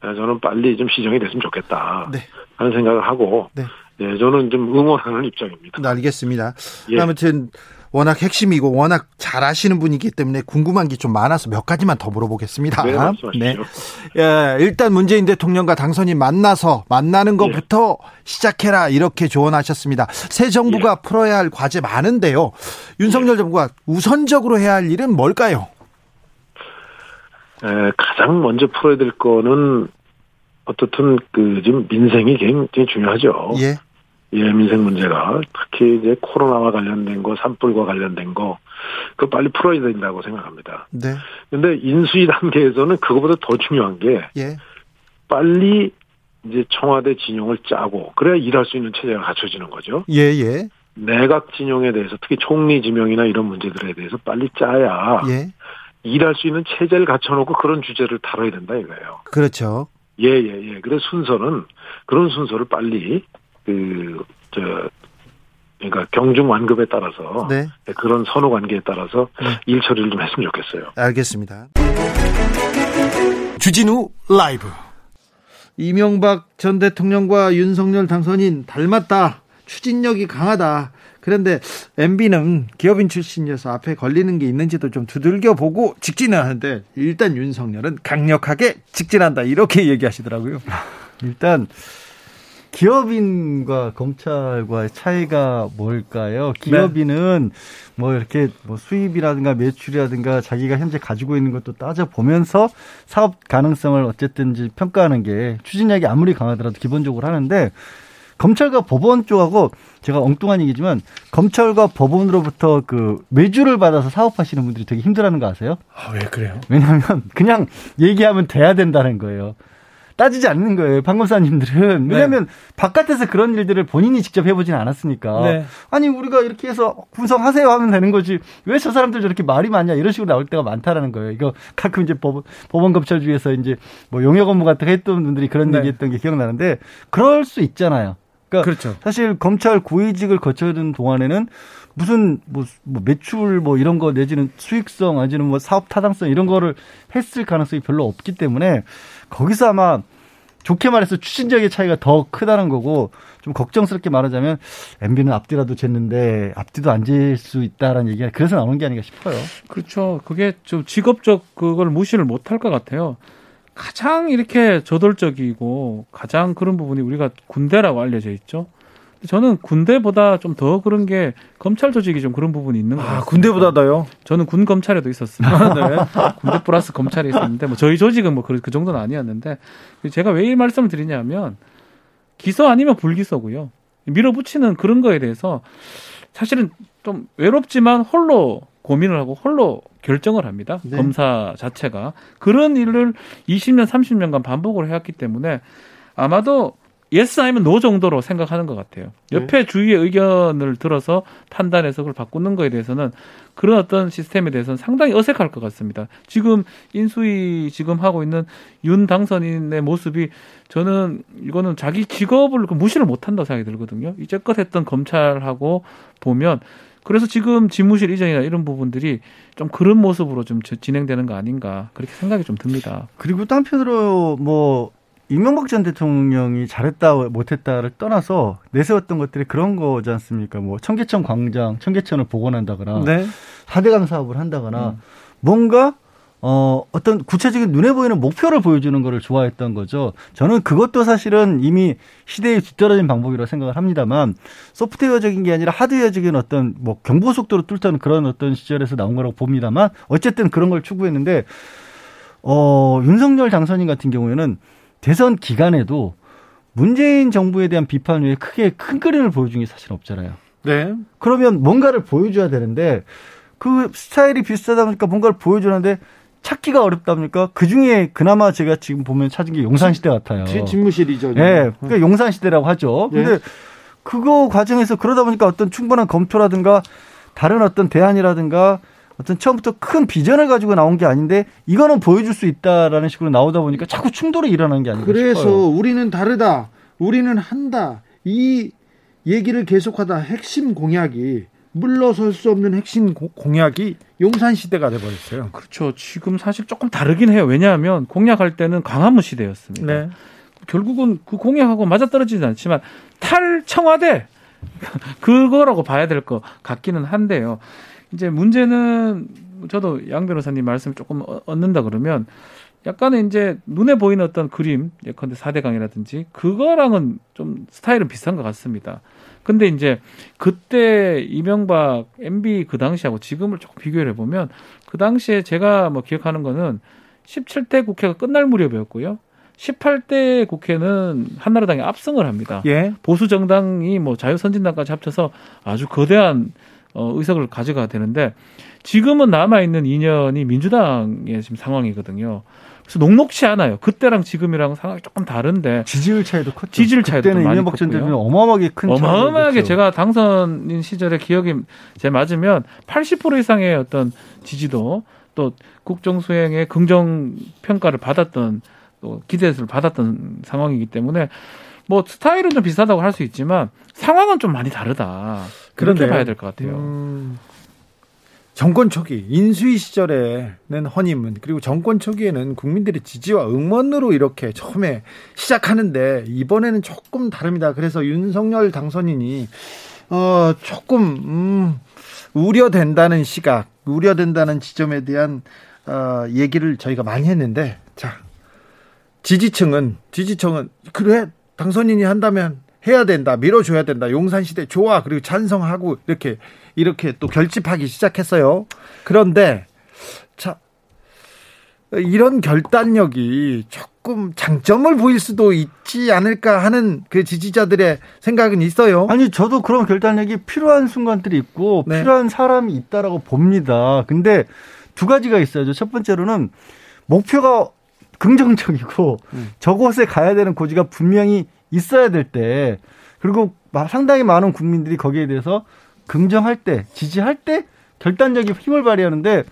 저는 빨리 좀 시정이 됐으면 좋겠다 네. 하는 생각을 하고 네. 예, 저는 좀 응원하는 입장입니다. 네, 알겠습니다. 예. 아무튼 워낙 핵심이고 워낙 잘 아시는 분이기 때문에 궁금한 게 좀 많아서 몇 가지만 더 물어보겠습니다. 네, 말씀하십시오. 예, 일단 문재인 대통령과 당선인 만나서 만나는 것부터 시작해라 이렇게 조언하셨습니다. 새 정부가 풀어야 할 과제 많은데요. 윤석열 정부가 우선적으로 해야 할 일은 뭘까요? 에, 가장 먼저 풀어야 될 거는 어떻든 그 지금 민생이 굉장히 중요하죠. 예. 예, 민생 문제가 특히 이제 코로나와 관련된 거, 산불과 관련된 거, 그 빨리 풀어야 된다고 생각합니다. 네. 근데 인수위 단계에서는 그거보다 더 중요한 게 예. 빨리 이제 청와대 진영을 짜고 그래야 일할 수 있는 체제가 갖춰지는 거죠. 예, 예. 내각 진영에 대해서 특히 총리 지명이나 이런 문제들에 대해서 빨리 짜야 예. 일할 수 있는 체제를 갖춰놓고 그런 주제를 다뤄야 된다 이거예요. 그렇죠. 예, 예, 예. 그래서 순서는 그런 순서를 빨리 그 저 그러니까 경중 완급에 따라서 네. 그런 선호 관계에 따라서 네. 일 처리를 좀 했으면 좋겠어요. 알겠습니다. 주진우 라이브. 이명박 전 대통령과 윤석열 당선인 닮았다. 추진력이 강하다. 그런데 MB는 기업인 출신이어서 앞에 걸리는 게 있는지도 좀 두들겨 보고 직진을 하는데 일단 윤석열은 강력하게 직진한다. 이렇게 얘기하시더라고요. 일단 기업인과 검찰과의 차이가 뭘까요? 기업인은 뭐 이렇게 뭐 수입이라든가 매출이라든가 자기가 현재 가지고 있는 것도 따져 보면서 사업 가능성을 어쨌든지 평가하는 게 추진력이 아무리 강하더라도 기본적으로 하는데 검찰과 법원 쪽하고 제가 엉뚱한 얘기지만 검찰과 법원으로부터 그 외주를 받아서 사업하시는 분들이 되게 힘들어하는 거 아세요? 아, 왜 그래요? 왜냐하면 그냥 얘기하면 돼야 된다는 거예요. 따지지 않는 거예요. 판검사님들은. 왜냐하면 바깥에서 그런 일들을 본인이 직접 해보진 않았으니까. 네. 아니 우리가 이렇게 해서 분석하세요 하면 되는 거지. 왜 저 사람들 저렇게 말이 많냐 이런 식으로 나올 때가 많다라는 거예요. 이거 가끔 이제 법원, 법원 검찰 중에서 이제 뭐 용역 업무 같은 거 했던 분들이 그런 네. 얘기했던 게 기억나는데 그럴 수 있잖아요. 그러니까 그렇죠. 사실 검찰 고위직을 거쳐든 동안에는 무슨 뭐, 뭐 매출 뭐 이런 거 내지는 수익성 아니면 뭐 사업 타당성 이런 거를 했을 가능성이 별로 없기 때문에 거기서 아마 좋게 말해서 추진력의 차이가 더 크다는 거고 좀 걱정스럽게 말하자면 MB는 앞뒤라도 쟀는데 앞뒤도 안잴수 있다라는 얘기가 그래서 나오는 게 아닌가 싶어요. 그렇죠. 그게 좀 직업적 그걸 무시를 못할 것 같아요. 가장 이렇게 저돌적이고 가장 그런 부분이 우리가 군대라고 알려져 있죠. 저는 군대보다 좀 더 그런 게 검찰 조직이 좀 그런 부분이 있는 것 같아요. 아, 군대보다도요? 저는 군 검찰에도 있었습니다. 네. 군대 플러스 검찰에 있었는데 뭐 저희 조직은 뭐그 그 정도는 아니었는데 제가 왜 이 말씀을 드리냐면 기소 아니면 불기소고요. 밀어붙이는 그런 거에 대해서 사실은 좀 외롭지만 홀로 고민을 하고 홀로 결정을 합니다. 네. 검사 자체가 그런 일을 20년, 30년간 반복을 해왔기 때문에 아마도 예스 아니면 노 정도로 생각하는 것 같아요. 옆에 네. 주위의 의견을 들어서 판단해서 그걸 바꾸는 거에 대해서는 그런 어떤 시스템에 대해서는 상당히 어색할 것 같습니다. 지금 인수위 지금 하고 있는 윤 당선인의 모습이 저는 이거는 자기 직업을 그 무시를 못한다고 생각이 들거든요. 이제껏 했던 검찰하고 보면 그래서 지금 집무실 이전이나 이런 부분들이 좀 그런 모습으로 좀 저- 진행되는 거 아닌가 그렇게 생각이 좀 듭니다. 그리고 또 한편으로 뭐 이명박 전 대통령이 잘했다 못했다를 떠나서 내세웠던 것들이 그런 거지 않습니까? 뭐 청계천 광장, 청계천을 복원한다거나 네. 4대강 사업을 한다거나 뭔가 어 어떤 구체적인 눈에 보이는 목표를 보여주는 거를 좋아했던 거죠. 저는 그것도 사실은 이미 시대에 뒤떨어진 방법이라고 생각을 합니다만 소프트웨어적인 게 아니라 하드웨어적인 어떤 뭐 경보 속도로 뚫던 그런 어떤 시절에서 나온 거라고 봅니다만 어쨌든 그런 걸 추구했는데 어 윤석열 당선인 같은 경우에는 대선 기간에도 문재인 정부에 대한 비판 외에 크게 큰 그림을 보여준 게 사실 없잖아요. 네. 그러면 뭔가를 보여줘야 되는데 그 스타일이 비슷하다 보니까 뭔가를 보여주는데 찾기가 어렵다 보니까 그 중에 그나마 제가 지금 보면 찾은 게 용산시대 같아요. 지- 집무실이죠. 예, 그러니까 용산시대라고 하죠. 예. 근데 그거 과정에서 그러다 보니까 어떤 충분한 검토라든가 다른 어떤 대안이라든가 어떤 처음부터 큰 비전을 가지고 나온 게 아닌데 이거는 보여줄 수 있다라는 식으로 나오다 보니까 자꾸 충돌이 일어나는 게 아닌가 그래서 싶어요. 우리는 다르다. 우리는 한다. 이 얘기를 계속하다 핵심 공약이 물러설 수 없는 핵심 고- 공약이 용산 시대가 돼 버렸어요. 그렇죠. 지금 사실 조금 다르긴 해요. 왜냐하면 공약할 때는 광화문 시대였습니다. 네. 결국은 그 공약하고 맞아떨어지진 않지만 탈 청와대 그거라고 봐야 될 것 같기는 한데요. 이제 문제는 저도 양 변호사님 말씀 조금 어- 얻는다 그러면 약간은 이제 눈에 보이는 어떤 그림 예컨대 4대 강이라든지 그거랑은 좀 스타일은 비슷한 것 같습니다. 근데 이제 그때 이명박 MB 그 당시하고 지금을 조금 비교를 해보면 그 당시에 제가 뭐 기억하는 거는 17대 국회가 끝날 무렵이었고요. 18대 국회는 한나라당이 압승을 합니다. 예. 보수 정당이 뭐 자유선진당까지 합쳐서 아주 거대한 어, 의석을 가져가야 되는데 지금은 남아 있는 인연이 민주당의 지금 상황이거든요. 그래서 녹록치 않아요. 그때랑 지금이랑 상황이 조금 다른데 지지율 차이도 컸죠. 지지율 차이도 그때는 이명박 전. 대통령 어마어마하게 큰 어마어마하게 제가 당선인 시절에 기억이 제 맞으면 80% 이상의 어떤 지지도 또 국정 수행의 긍정 평가를 받았던 또 기대를 받았던 상황이기 때문에 뭐 스타일은 좀 비슷하다고 할 수 있지만 상황은 좀 많이 다르다. 그렇게. 봐야 될 것 같아요. 음, 정권 초기 인수위 시절에는 허님은 그리고 정권 초기에는 국민들의 지지와 응원으로 이렇게 처음에 시작하는데 이번에는 조금 다릅니다. 그래서 윤석열 당선인이 어 조금 음, 우려된다는 시각, 우려된다는 지점에 대한 어, 얘기를 저희가 많이 했는데 자 지지층은 지지층은 그래 당선인이 한다면 해야 된다 밀어줘야 된다 용산 시대 좋아 그리고 찬성하고 이렇게 이렇게 또 결집하기 시작했어요. 그런데 자 이런 결단력이 조금 장점을 보일 수도 있지 않을까 하는 그 지지자들의 생각은 있어요. 아니 저도 그런 결단력이 필요한 순간들이 있고 네. 필요한 사람이 있다라고 봅니다. 근데 두 가지가 있어요. 첫 번째로는 목표가 긍정적이고 음. 저곳에 가야 되는 고지가 분명히 있어야 될 때 그리고 마- 상당히 많은 국민들이 거기에 대해서 긍정할 때 지지할 때 결단적인 힘을 발휘하는데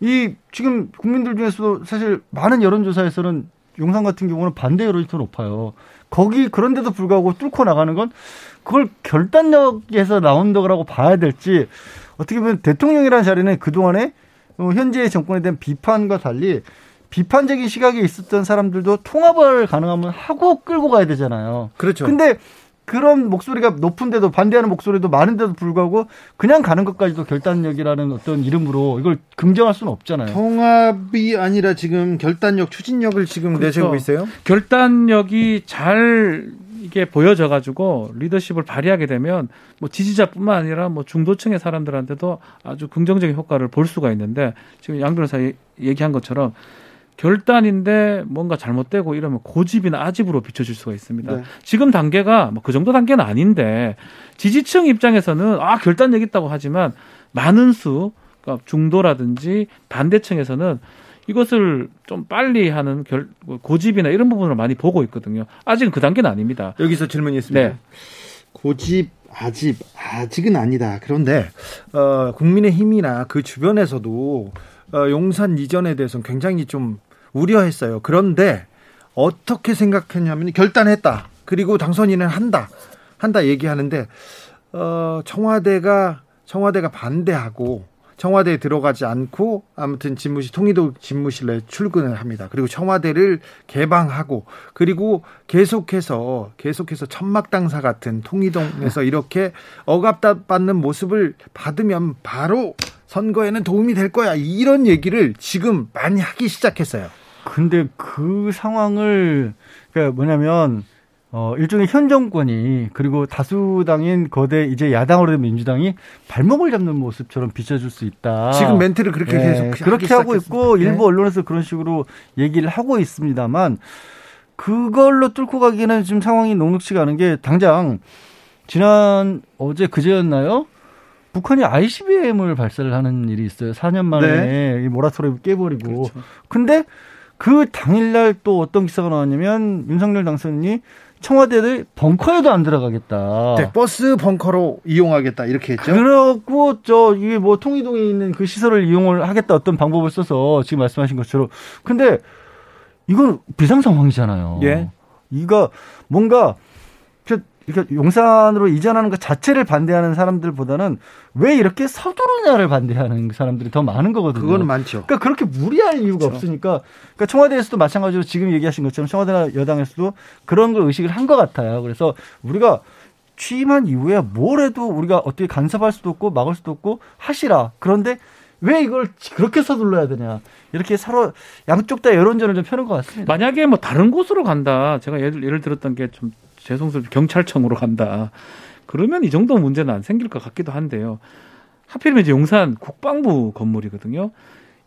이 지금 국민들 중에서도 사실 많은 여론조사에서는 용산 같은 경우는 반대 여론이 더 높아요. 거기 그런데도 불구하고 뚫고 나가는 건 그걸 결단력에서 나온다고 봐야 될지 어떻게 보면 대통령이라는 자리는 그동안에 어, 현재의 정권에 대한 비판과 달리 비판적인 시각이 있었던 사람들도 통합을 가능하면 하고 끌고 가야 되잖아요. 그렇죠. 근데 그런 목소리가 높은데도 반대하는 목소리도 많은데도 불구하고 그냥 가는 것까지도 결단력이라는 어떤 이름으로 이걸 긍정할 수는 없잖아요. 통합이 아니라 지금 결단력, 추진력을 지금 그렇죠. 내세우고 있어요. 결단력이 잘 이게 보여져 가지고 리더십을 발휘하게 되면 뭐 지지자뿐만 아니라 뭐 중도층의 사람들한테도 아주 긍정적인 효과를 볼 수가 있는데 지금 양 변호사 예- 얘기한 것처럼 결단인데 뭔가 잘못되고 이러면 고집이나 아집으로 비춰질 수가 있습니다. 네. 지금 단계가 뭐 그 정도 단계는 아닌데 지지층 입장에서는 아 결단력 있다고 하지만 많은 수 그러니까 중도라든지 반대층에서는 이것을 좀 빨리 하는 결, 고집이나 이런 부분을 많이 보고 있거든요. 아직은 그 단계는 아닙니다. 여기서 질문이 있습니다. 네. 고집 아직 아직은 아니다. 그런데 어, 국민의힘이나 그 주변에서도 어, 용산 이전에 대해서는 굉장히 좀 우려했어요. 그런데 어떻게 생각했냐면 결단했다. 그리고 당선인은 한다. 한다 얘기하는데 어, 청와대가 청와대가 반대하고 청와대에 들어가지 않고 아무튼 집무실 통일도 집무실에 출근을 합니다. 그리고 청와대를 개방하고 그리고 계속해서 계속해서 천막 당사 같은 통이동에서 이렇게 억압받는 모습을 받으면 바로 선거에는 도움이 될 거야. 이런 얘기를 지금 많이 하기 시작했어요. 근데 그 상황을 그러니까 뭐냐면 어, 일종의 현 정권이 그리고 다수당인 거대 이제 야당으로 된 민주당이 발목을 잡는 모습처럼 비춰줄 수 있다. 지금 멘트를 그렇게 네, 계속 그렇게 하고 있고 네. 일부 언론에서 그런 식으로 얘기를 하고 있습니다만 그걸로 뚫고 가기에는 지금 상황이 녹록치가 않은 게 당장 지난 어제 그제였나요? 북한이 ICBM을 발사를 하는 일이 있어요. 4년 만에 네. 이 모라토리움 깨버리고. 그렇죠. 근데 그 당일날 또 어떤 기사가 나왔냐면 윤석열 당선인이 청와대를 벙커에도 안 들어가겠다. 네, 버스 벙커로 이용하겠다 이렇게 했죠. 그렇고 저 이게 뭐 통이동에 있는 그 시설을 이용을 하겠다 어떤 방법을 써서 지금 말씀하신 것처럼 근데 이건 비상 상황이잖아요. 예. 이거 뭔가 그러니까 용산으로 이전하는 것 자체를 반대하는 사람들보다는 왜 이렇게 서두르냐를 반대하는 사람들이 더 많은 거거든요. 그거는 많죠. 그러니까 그렇게 무리할 이유가 없으니까 그러니까 청와대에서도 마찬가지로 지금 얘기하신 것처럼 청와대나 여당에서도 그런 걸 의식을 한 것 같아요. 그래서 우리가 취임한 이후에 뭘 해도 우리가 어떻게 간섭할 수도 없고 막을 수도 없고 하시라. 그런데 왜 이걸 그렇게 서둘러야 되냐. 이렇게 서로 양쪽 다 여론전을 좀 펴는 것 같습니다. 만약에 뭐 다른 곳으로 간다. 제가 예를, 예를 들었던 게 좀 죄송스럽게 경찰청으로 간다. 그러면 이 정도 문제는 안 생길 것 같기도 한데요. 하필이면 이제 용산 국방부 건물이거든요.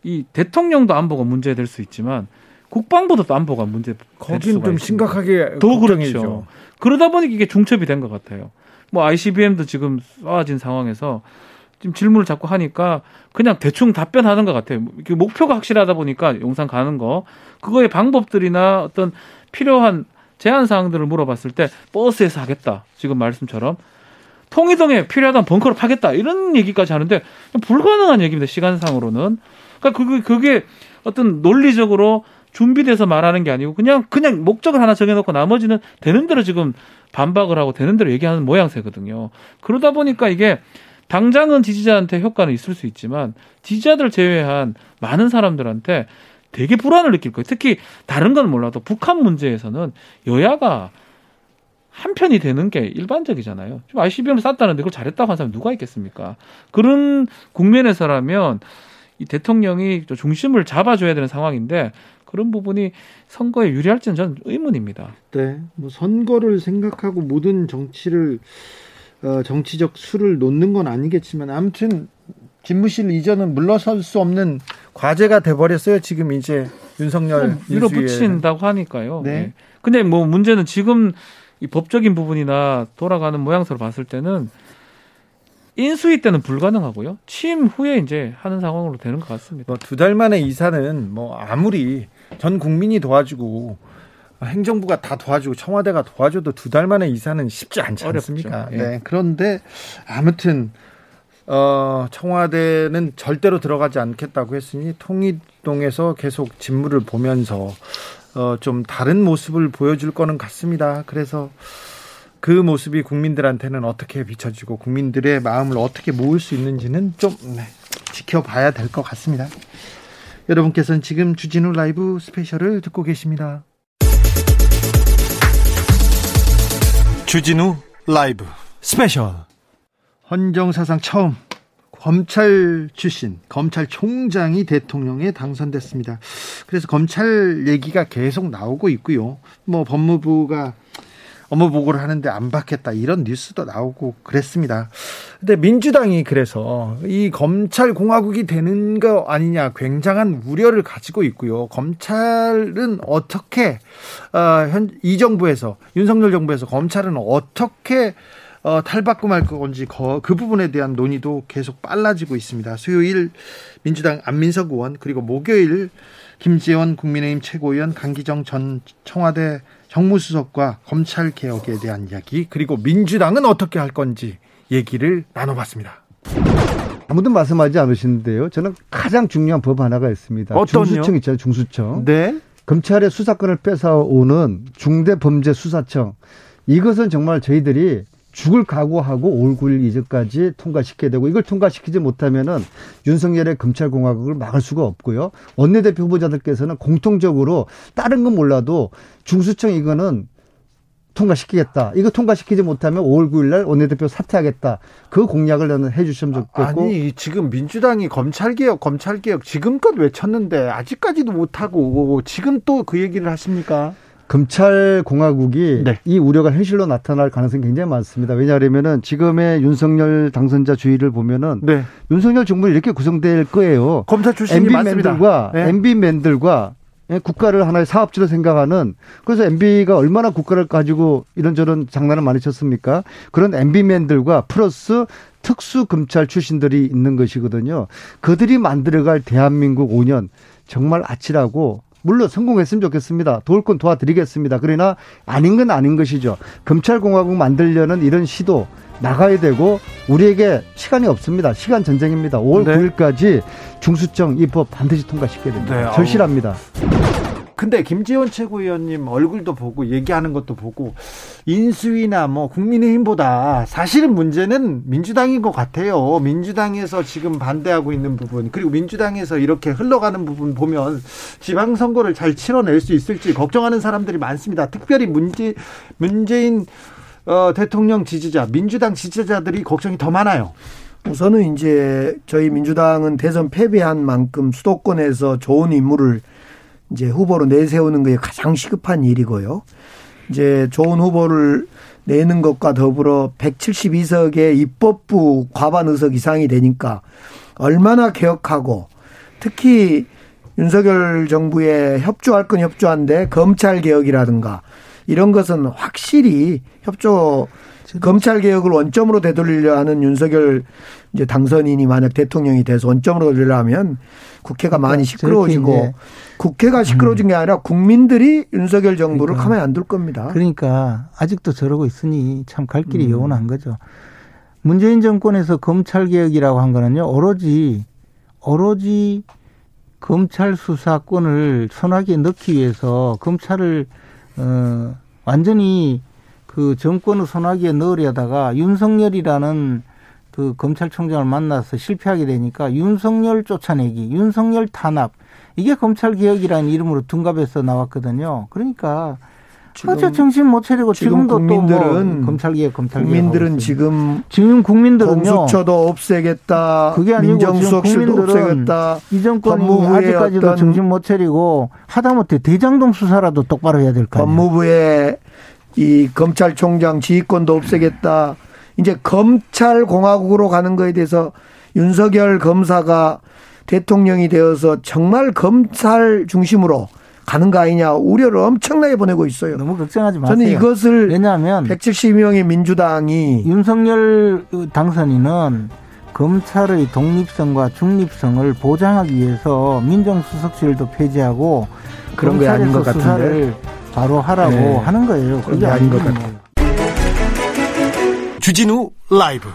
이 대통령도 안보가 문제될 수 있지만 국방부도 또 안보가 문제 될 거긴 좀 있습니다. 심각하게 더 걱정이죠. 그렇죠. 그러다 보니 이게 중첩이 된 것 같아요. 뭐 ICBM도 지금 쏘아진 상황에서 지금 질문을 자꾸 하니까 그냥 대충 답변하는 것 같아요. 목표가 확실하다 보니까 용산 가는 거 그거의 방법들이나 어떤 필요한 제한 사항들을 물어봤을 때 버스에서 하겠다. 지금 말씀처럼 통이동에 필요하다면 벙커를 파겠다. 이런 얘기까지 하는데 불가능한 얘기입니다. 시간상으로는. 그러니까 그게, 그게 어떤 논리적으로 준비돼서 말하는 게 아니고 그냥 그냥 목적을 하나 정해놓고 나머지는 되는 대로 지금 반박을 하고 되는 대로 얘기하는 모양새거든요. 그러다 보니까 이게 당장은 지지자한테 효과는 있을 수 있지만 지지자들 제외한 많은 사람들한테 되게 불안을 느낄 거예요. 특히 다른 건 몰라도 북한 문제에서는 여야가 한편이 되는 게 일반적이잖아요. 좀 ICBM을 쐈다는데 그걸 잘했다고 하는 사람이 누가 있겠습니까? 그런 국면에서라면 이 대통령이 중심을 잡아줘야 되는 상황인데 그런 부분이 선거에 유리할지는 저는 의문입니다. 네, 뭐 선거를 생각하고 모든 정치를 어, 정치적 수를 놓는 건 아니겠지만 아무튼 집무실 이전은 물러설 수 없는 과제가 돼버렸어요. 지금 이제 윤석열 밀어붙인다고 하니까요. 네. 네. 근데 뭐 문제는 지금 이 법적인 부분이나 돌아가는 모양새로 봤을 때는 인수위 때는 불가능하고요. 취임 후에 이제 하는 상황으로 되는 것 같습니다. 뭐 두 달 만에 이사는 뭐 아무리 전 국민이 도와주고 행정부가 다 도와주고 청와대가 도와줘도 두 달 만에 이사는 쉽지 않지 어렵죠. 않습니까? 예. 네. 그런데 아무튼 어, 청와대는 절대로 들어가지 않겠다고 했으니 통일동에서 계속 직무를 보면서 어, 좀 다른 모습을 보여줄 거는 같습니다. 그래서 그 모습이 국민들한테는 어떻게 비춰지고 국민들의 마음을 어떻게 모을 수 있는지는 좀 네, 지켜봐야 될 것 같습니다. 여러분께서는 지금 주진우 라이브 스페셜을 듣고 계십니다. 주진우 라이브 스페셜. 헌정 사상 처음 검찰 출신 검찰총장이 대통령에 당선됐습니다. 그래서 검찰 얘기가 계속 나오고 있고요. 뭐 법무부가 업무 보고를 하는데 안 받겠다 이런 뉴스도 나오고 그랬습니다. 근데 민주당이 그래서 이 검찰 공화국이 되는 거 아니냐 굉장한 우려를 가지고 있고요. 검찰은 어떻게 어, 현, 이 정부에서 윤석열 정부에서 검찰은 어떻게 어, 탈바꿈할 건지 거, 그 부분에 대한 논의도 계속 빨라지고 있습니다. 수요일 민주당 안민석 의원 그리고 목요일 김지원 국민의힘 최고위원 강기정 전 청와대 정무수석과 검찰 개혁에 대한 이야기 그리고 민주당은 어떻게 할 건지 얘기를 나눠봤습니다. 아무도 말씀하지 않으시는데요. 저는 가장 중요한 법 하나가 있습니다. 어떤요? 중수청 있잖아요. 중수청. 네. 검찰의 수사권을 뺏어오는 중대범죄수사청. 이것은 정말 저희들이 죽을 각오하고 올 9일 이전까지 통과시켜야 되고 이걸 통과시키지 못하면은 윤석열의 검찰공화국을 막을 수가 없고요. 원내대표 후보자들께서는 공통적으로 다른 건 몰라도 중수청 이거는 통과시키겠다. 이거 통과시키지 못하면 5월 9일 날 원내대표 사퇴하겠다. 그 공약을 저는 해 주시면 좋겠고. 아니 지금 민주당이 검찰개혁 검찰개혁 지금껏 외쳤는데 아직까지도 못하고 지금 또 그 얘기를 하십니까? 검찰 공화국이 네. 이 우려가 현실로 나타날 가능성이 굉장히 많습니다. 왜냐하면은 지금의 윤석열 당선자 주의를 보면은 네. 윤석열 정부 이렇게 구성될 거예요. 검찰 출신이 많습니다. MB맨들과 네. MB맨들과 예, 국가를 하나의 사업지로 생각하는 그래서 MB가 얼마나 국가를 가지고 이런저런 장난을 많이 쳤습니까? 그런 MB맨들과 플러스 특수 검찰 출신들이 있는 것이거든요. 그들이 만들어갈 대한민국 5년 정말 아찔하고 물론 성공했으면 좋겠습니다. 도울 건 도와드리겠습니다. 그러나 아닌 건 아닌 것이죠. 검찰공화국 만들려는 이런 시도 나가야 되고 우리에게 시간이 없습니다. 시간 전쟁입니다. 5월 네. 9일까지 중수청 이법 반드시 통과시켜야 됩니다. 네, 아우. 절실합니다. 근데 김지원 최고위원님 얼굴도 보고 얘기하는 것도 보고 인수위나 뭐 국민의힘보다 사실은 문제는 민주당인 것 같아요. 민주당에서 지금 반대하고 있는 부분 그리고 민주당에서 이렇게 흘러가는 부분 보면 지방선거를 잘 치러낼 수 있을지 걱정하는 사람들이 많습니다. 특별히 문재 문재인 어, 대통령 지지자 민주당 지지자들이 걱정이 더 많아요. 우선은 이제 저희 민주당은 대선 패배한 만큼 수도권에서 좋은 인물을 이제 후보로 내세우는 게 가장 시급한 일이고요. 이제 좋은 후보를 내는 것과 더불어 172석의 입법부 과반 의석 이상이 되니까 얼마나 개혁하고 특히 윤석열 정부에 협조할 건 협조한데 검찰 개혁이라든가 이런 것은 확실히 협조 검찰 개혁을 원점으로 되돌리려 하는 윤석열 이제 당선인이 만약 대통령이 돼서 원점으로 돌리려면 국회가 많이 시끄러워지고 저렇게 이제 국회가 시끄러워진 게 아니라 국민들이 윤석열 정부를 그러니까. 가만히 안 둘 겁니다. 그러니까 아직도 저러고 있으니 참 갈 길이 음. 요원한 거죠. 문재인 정권에서 검찰 개혁이라고 한 거는요. 오로지 오로지 검찰 수사권을 손아귀에 넣기 위해서 검찰을 어 완전히 그 정권의 손아귀에 넣으려다가 윤석열이라는 그 검찰총장을 만나서 실패하게 되니까 윤석열 쫓아내기, 윤석열 탄압 이게 검찰 개혁이라는 이름으로 둔갑해서 나왔거든요. 그러니까 어째 정신 못 차리고 지금 지금도 또 국민들은 뭐 검찰 개혁, 검찰 개혁 국민들은 지금 지금 국민들은요. 공수처도 없애겠다. 그게 아니고 민정수석실도 없애겠다. 이 정권이 아직까지도 정신 못 차리고 하다못해 대장동 수사라도 똑바로 해야 될거 아니에요. 법무부의 이 검찰총장 지휘권도 없애겠다. 이제 검찰 공화국으로 가는 거에 대해서 윤석열 검사가 대통령이 되어서 정말 검찰 중심으로 가는 거 아니냐 우려를 엄청나게 보내고 있어요. 너무 걱정하지 마세요. 저는 이것을 왜냐하면 170명의 민주당이 윤석열 당선인은 검찰의 독립성과 중립성을 보장하기 위해서 민정수석실도 폐지하고 그런 게 아닌 것 같은데. 바로 하라고 네. 하는 거예요. 그게 게 아닌 것 같아요. 주진우 라이브.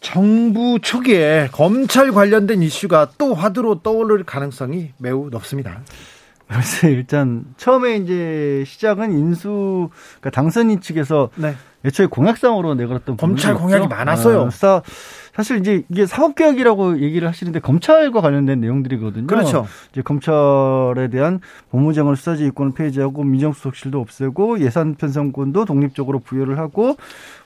정부 초기에 검찰 관련된 이슈가 또 화두로 떠오를 가능성이 매우 높습니다. 그래서 일단 처음에 이제 시작은 인수 그러니까 당선인 측에서 네. 애초에 공약상으로 내걸었던 검찰 공약이. 많았어요. 아, 사- 사실 이제 이게 사법개혁이라고 얘기를 하시는데 검찰과 관련된 내용들이거든요. 그렇죠. 이제 검찰에 대한 법무장관 수사지휘권을 폐지하고 민정수석실도 없애고 예산 편성권도 독립적으로 부여를 하고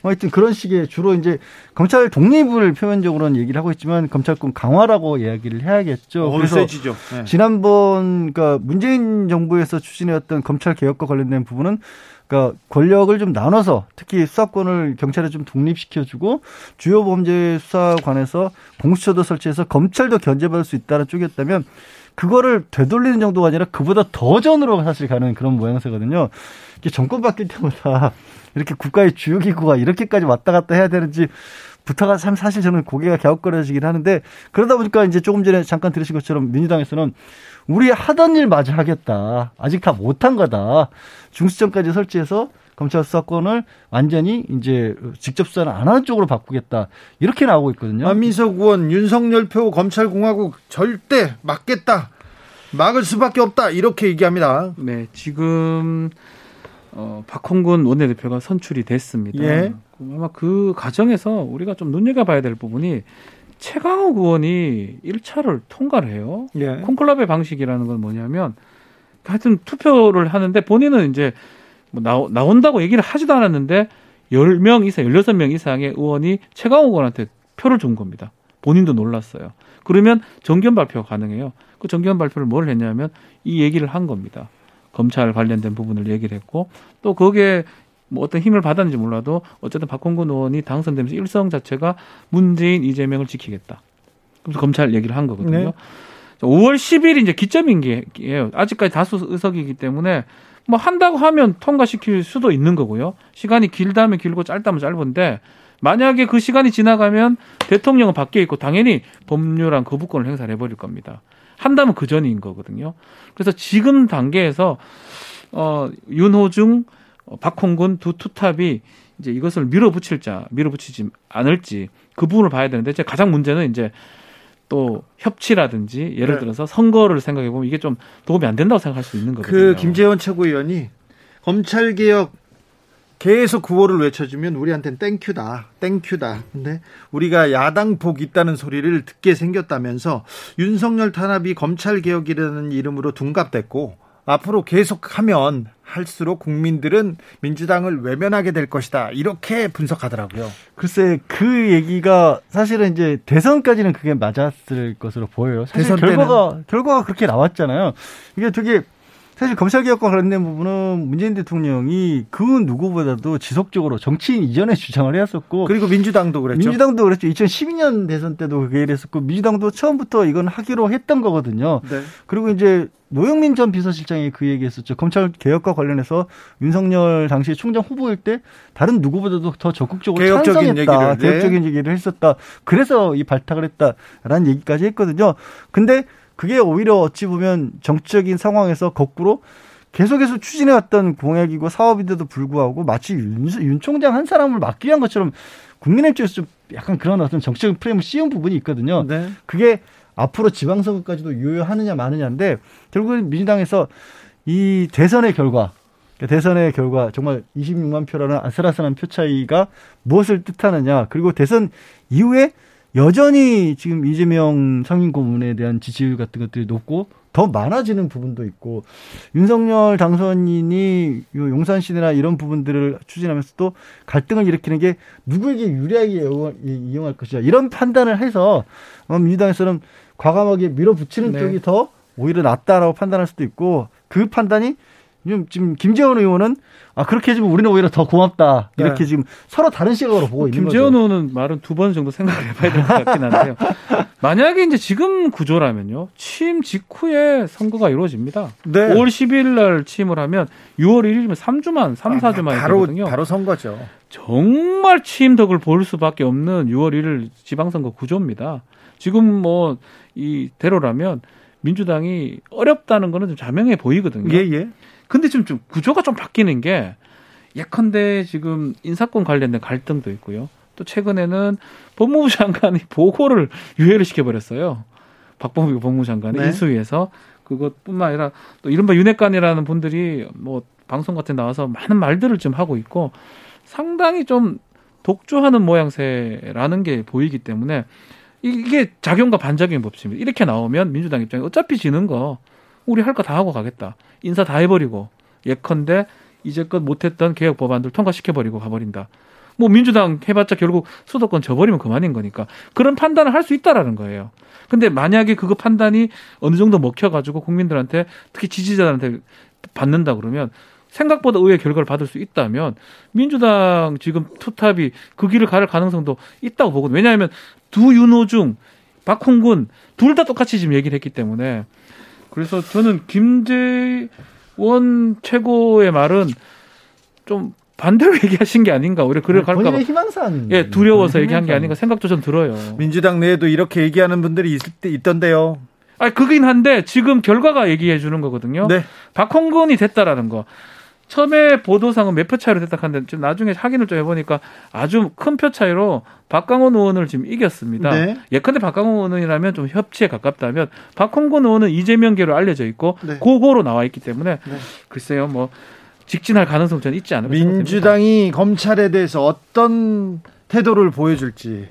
뭐 하여튼 그런 식의 주로 이제 검찰 독립을 표면적으로는 얘기를 하고 있지만 검찰권 강화라고 이야기를 해야겠죠. 그래서 세지죠. 네. 지난번 그러니까 문재인 정부에서 추진해왔던 검찰 개혁과 관련된 부분은 그러니까 권력을 좀 나눠서 특히 수사권을 경찰에 좀 독립시켜주고 주요 범죄 수사관에서 공수처도 설치해서 검찰도 견제받을 수 있다는 쪽이었다면 그거를 되돌리는 정도가 아니라 그보다 더 전으로 사실 가는 그런 모양새거든요. 이게 정권 바뀔 때마다 이렇게 국가의 주요 기구가 이렇게까지 왔다 갔다 해야 되는지 부터가 참 사실 저는 고개가 갸웃거려지긴 하는데 그러다 보니까 이제 조금 전에 잠깐 들으신 것처럼 민주당에서는 우리 하던 일 마저 하겠다. 아직 다 못한 거다. 중수청까지 설치해서 검찰 수사권을 완전히 이제 직접 수사를 안 하는 쪽으로 바꾸겠다. 이렇게 나오고 있거든요. 안민석 의원 윤석열 표 검찰공화국 절대 막겠다. 막을 수밖에 없다. 이렇게 얘기합니다. 네, 지금 어, 박홍근 원내대표가 선출이 됐습니다. 예. 아마 그 과정에서 우리가 좀 눈여겨봐야 될 부분이 최강욱 의원이 1차를 통과를 해요. 예. 콘클라베 방식이라는 건 뭐냐면 하여튼 투표를 하는데 본인은 이제 뭐 나오, 나온다고 얘기를 하지도 않았는데 10명 이상, 16명 이상의 의원이 최강욱 의원한테 표를 준 겁니다. 본인도 놀랐어요. 그러면 정견 발표가 가능해요. 그 정견 발표를 뭘 했냐면 이 얘기를 한 겁니다. 검찰 관련된 부분을 얘기를 했고 또 거기에 뭐 어떤 힘을 받았는지 몰라도 어쨌든 박홍근 의원이 당선되면서 일성 자체가 문재인 이재명을 지키겠다. 그래서 검찰 얘기를 한 거거든요. 네. 5월 10일이 이제 기점인 게예요. 아직까지 다수 의석이기 때문에 뭐 한다고 하면 통과시킬 수도 있는 거고요. 시간이 길다면 길고 짧다면 짧은데 만약에 그 시간이 지나가면 대통령은 바뀌어 있고 당연히 법률안 거부권을 행사를 해버릴 겁니다. 한다면 그 전인 거거든요. 그래서 지금 단계에서 어 윤호중, 어, 박홍근 두 투탑이 이제 이것을 밀어붙일 자, 밀어붙이지 않을지 그 부분을 봐야 되는데 이제 가장 문제는 이제 또 협치라든지 예를 네. 들어서 선거를 생각해 보면 이게 좀 도움이 안 된다고 생각할 수 있는 거거든요. 그 김재원 최고위원이 검찰 개혁 계속 구호를 외쳐주면 우리한테는 땡큐다, 땡큐다. 근데 우리가 야당 복 있다는 소리를 듣게 생겼다면서 윤석열 탄압이 검찰 개혁이라는 이름으로 둔갑됐고 앞으로 계속하면 할수록 국민들은 민주당을 외면하게 될 것이다. 이렇게 분석하더라고요. 글쎄 그 얘기가 사실은 이제 대선까지는 그게 맞았을 것으로 보여요. 사실? 결과가 결과가 그렇게 나왔잖아요. 이게 되게 사실 검찰 개혁과 관련된 부분은 문재인 대통령이 그 누구보다도 지속적으로 정치인 이전에 주장을 해왔었고 그리고 민주당도 그랬죠. 민주당도 그랬죠. 2012년 대선 때도 그게 이랬었고 민주당도 처음부터 이건 하기로 했던 거거든요. 네. 그리고 이제 노영민 전 비서실장이 그 얘기했었죠. 검찰 개혁과 관련해서 윤석열 당시 총장 후보일 때 다른 누구보다도 더 적극적으로 개혁적인 찬성했다. 얘기를, 네. 개혁적인 얘기를 했었다. 그래서 이 발탁을 했다라는 얘기까지 했거든요. 근데 그게 오히려 어찌 보면 정치적인 상황에서 거꾸로 계속해서 추진해왔던 공약이고 사업인데도 불구하고 마치 윤, 윤 총장 한 사람을 막기 위한 것처럼 국민의 쪽에서 좀 약간 그런 어떤 정치적인 프레임을 씌운 부분이 있거든요. 네. 그게 앞으로 지방선거까지도 유효하느냐 마느냐인데 결국은 민주당에서 이 대선의 결과 그러니까 대선의 결과 정말 26만 표라는 아슬아슬한 표 차이가 무엇을 뜻하느냐 그리고 대선 이후에 여전히 지금 이재명 상임 고문에 대한 지지율 같은 것들이 높고 더 많아지는 부분도 있고 윤석열 당선인이 요 용산시대나 이런 부분들을 추진하면서 또 갈등을 일으키는 게 누구에게 유리하게 이용- 이용할 것이냐 이런 판단을 해서 어, 민주당에서는 과감하게 밀어붙이는 네. 쪽이 더 오히려 낫다라고 판단할 수도 있고 그 판단이 지금, 지금 김재원 의원은 아 그렇게 해주면 우리는 오히려 더 고맙다 이렇게 네. 지금 서로 다른 시각으로 보고 있는 김재원 거죠. 의원은 말은 두 번 정도 생각을 해봐야 될 것 같긴 한데요. 만약에 이제 지금 구조라면요. 취임 직후에 선거가 이루어집니다. 네. 5월 10일 날 취임을 하면 6월 1일이면 3주만, 3, 4주 만에 바로 되거든요. 바로 선거죠. 정말 취임 덕을 볼 수밖에 없는 6월 1일 지방선거 구조입니다. 지금 뭐 이 대로라면 민주당이 어렵다는 거는 좀 자명해 보이거든요. 예, 예. 근데 지금 좀 구조가 좀 바뀌는 게 예컨대 지금 인사권 관련된 갈등도 있고요. 또 최근에는 법무부 장관이 보고를 유예를 시켜버렸어요. 박범규 법무부 장관이 네. 인수위에서 그것뿐만 아니라 또 이른바 윤핵관이라는 분들이 뭐 방송 같은 데 나와서 많은 말들을 좀 하고 있고 상당히 좀 독주하는 모양새라는 게 보이기 때문에 이- 이게 작용과 반작용의 법칙입니다. 이렇게 나오면 민주당 입장에 어차피 지는 거 우리 할 거 다 하고 가겠다. 인사 다 해버리고 예컨대 이제껏 못했던 개혁 법안들 통과시켜버리고 가버린다. 뭐 민주당 해봤자 결국 수도권 져버리면 그만인 거니까 그런 판단을 할 수 있다라는 거예요. 근데 만약에 그거 판단이 어느 정도 먹혀가지고 국민들한테 특히 지지자들한테 받는다 그러면 생각보다 의외의 결과를 받을 수 있다면 민주당 지금 투탑이 그 길을 갈 가능성도 있다고 보거든요. 왜냐하면 두 윤호 중, 박홍근 둘 다 똑같이 지금 얘기를 했기 때문에 그래서 저는 김재원 최고의 말은 좀 반대로 얘기하신 게 아닌가 오히려 그럴 갈까 봐 본인의 희망사항. 예 두려워서 얘기한 게. 아닌가 생각도 좀 들어요. 민주당 내에도 이렇게 얘기하는 분들이 있, 있던데요. 아, 그긴 한데 지금 결과가 얘기해 주는 거거든요. 네. 박홍근이 됐다라는 거. 처음에 보도상은 몇 표 차이로 됐다 하는데 좀 나중에 확인을 좀 해보니까 아주 큰 표 차이로 박강원 의원을 지금 이겼습니다. 네. 예컨대 박강원 의원이라면 좀 협치에 가깝다면 박홍근 의원은 이재명계로 알려져 있고 네. 고고로 나와 있기 때문에 네. 글쎄요 뭐 직진할 가능성 저는 있지 않을까. 민주당이 검찰에 대해서 어떤 태도를 보여줄지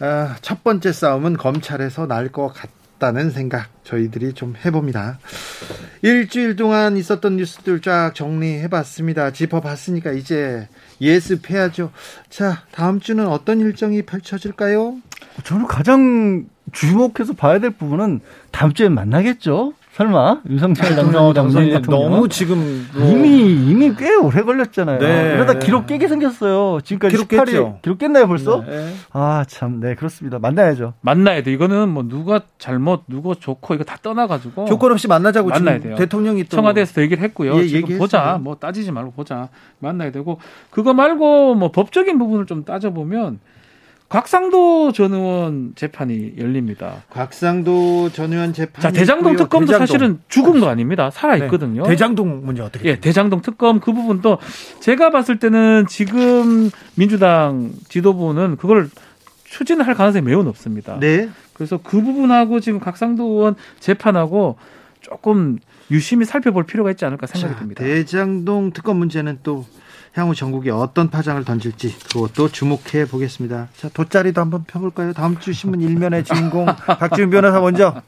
아, 첫 번째 싸움은 검찰에서 날 것 같다 는 생각 저희들이 좀 해봅니다. 일주일 동안 있었던 뉴스들 쫙 정리해봤습니다. 짚어봤으니까 이제 예습해야죠. 자, 다음 주는 어떤 일정이 펼쳐질까요? 저는 가장 주목해서 봐야 될 부분은 다음 주에 만나겠죠. 설마 윤석열 당선인 당선인 같은 너무 지금 뭐 이미 이미 꽤 오래 걸렸잖아요. 네. 이러다 기록 깨게 생겼어요. 지금까지 기록 18일 깼죠. 기록 깼나요 벌써? 네. 아 참, 네 그렇습니다. 만나야죠. 만나야 돼. 이거는 뭐 누가 잘못 누가 좋고 이거 다 떠나가지고 조건 없이 만나자고 만나야 돼요. 대통령이 또 청와대에서 얘기를 했고요. 예, 지금. 보자. 뭐 따지지 말고 보자. 만나야 되고 그거 말고 뭐 법적인 부분을 좀 따져보면 곽상도 전 의원 재판이 열립니다. 곽상도 전 의원 재판 자 대장동 특검도 사실은 죽은 거 아닙니다. 살아 있거든요. 네. 대장동 문제 어떻게? 예, 대장동 특검 그 부분도 제가 봤을 때는 지금 민주당 지도부는 그걸 추진할 가능성이 매우 높습니다. 네. 그래서 그 부분하고 지금 각상도 의원 재판하고 조금 유심히 살펴볼 필요가 있지 않을까 생각이 자, 듭니다. 대장동 특검 문제는 또 향후 정국에 어떤 파장을 던질지 그것도 주목해 보겠습니다. 자, 돗자리도 한번 펴볼까요? 다음 주 신문 일면의 주인공 박지훈 변호사 먼저.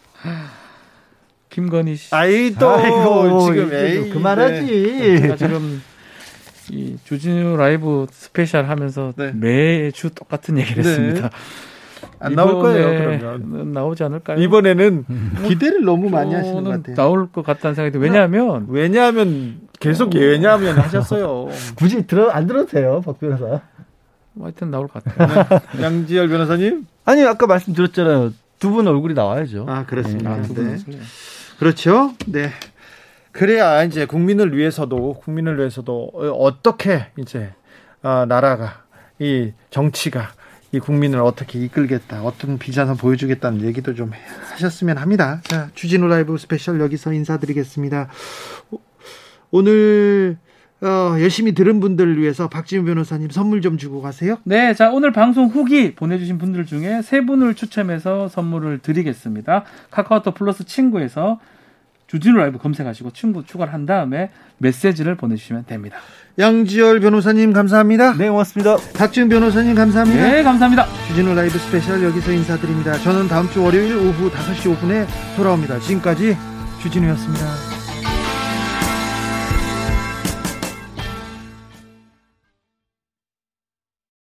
김건희 씨. 아이 또 아이고, 지금 에이, 좀 그만하지. 제가 지금 이 주진우 라이브 스페셜 하면서 네. 매주 똑같은 얘기를 네. 했습니다. 안 나올 거예요. 그러면 나오지 않을까요? 이번에는 기대를 너무 많이 하시는 것 저는 같아요. 나올 것 같다는 생각이 들어요. 왜냐하면 왜냐하면 계속 왜냐하면 하셨어요. 굳이 들어 안 들어도 돼요, 박 변호사. 뭐 하여튼 나올 것 같아요. 양지열 변호사님. 아니 아까 말씀드렸잖아요. 두 분 얼굴이 나와야죠. 아 그렇습니다. 아, 두 네. 분은 그렇죠. 네. 그래야 이제 국민을 위해서도 국민을 위해서도 어, 어떻게 이제 아, 나라가 이 정치가 이 국민을 어떻게 이끌겠다, 어떤 비전을 보여주겠다는 얘기도 좀 하셨으면 합니다. 자, 주진우 라이브 스페셜 여기서 인사드리겠습니다. 오- 오늘 어, 열심히 들은 분들을 위해서 박지훈 변호사님 선물 좀 주고 가세요. 네, 자 오늘 방송 후기 보내주신 분들 중에 세 분을 추첨해서 선물을 드리겠습니다. 카카오톡 플러스 친구에서 주진우 라이브 검색하시고 친구 추가를 한 다음에 메시지를 보내주시면 됩니다. 양지열 변호사님 감사합니다. 네, 고맙습니다. 박지훈 변호사님 감사합니다. 네, 감사합니다. 주진우 라이브 스페셜 여기서 인사드립니다. 저는 다음 주 월요일 오후 5시 5분에 돌아옵니다. 지금까지 주진우였습니다.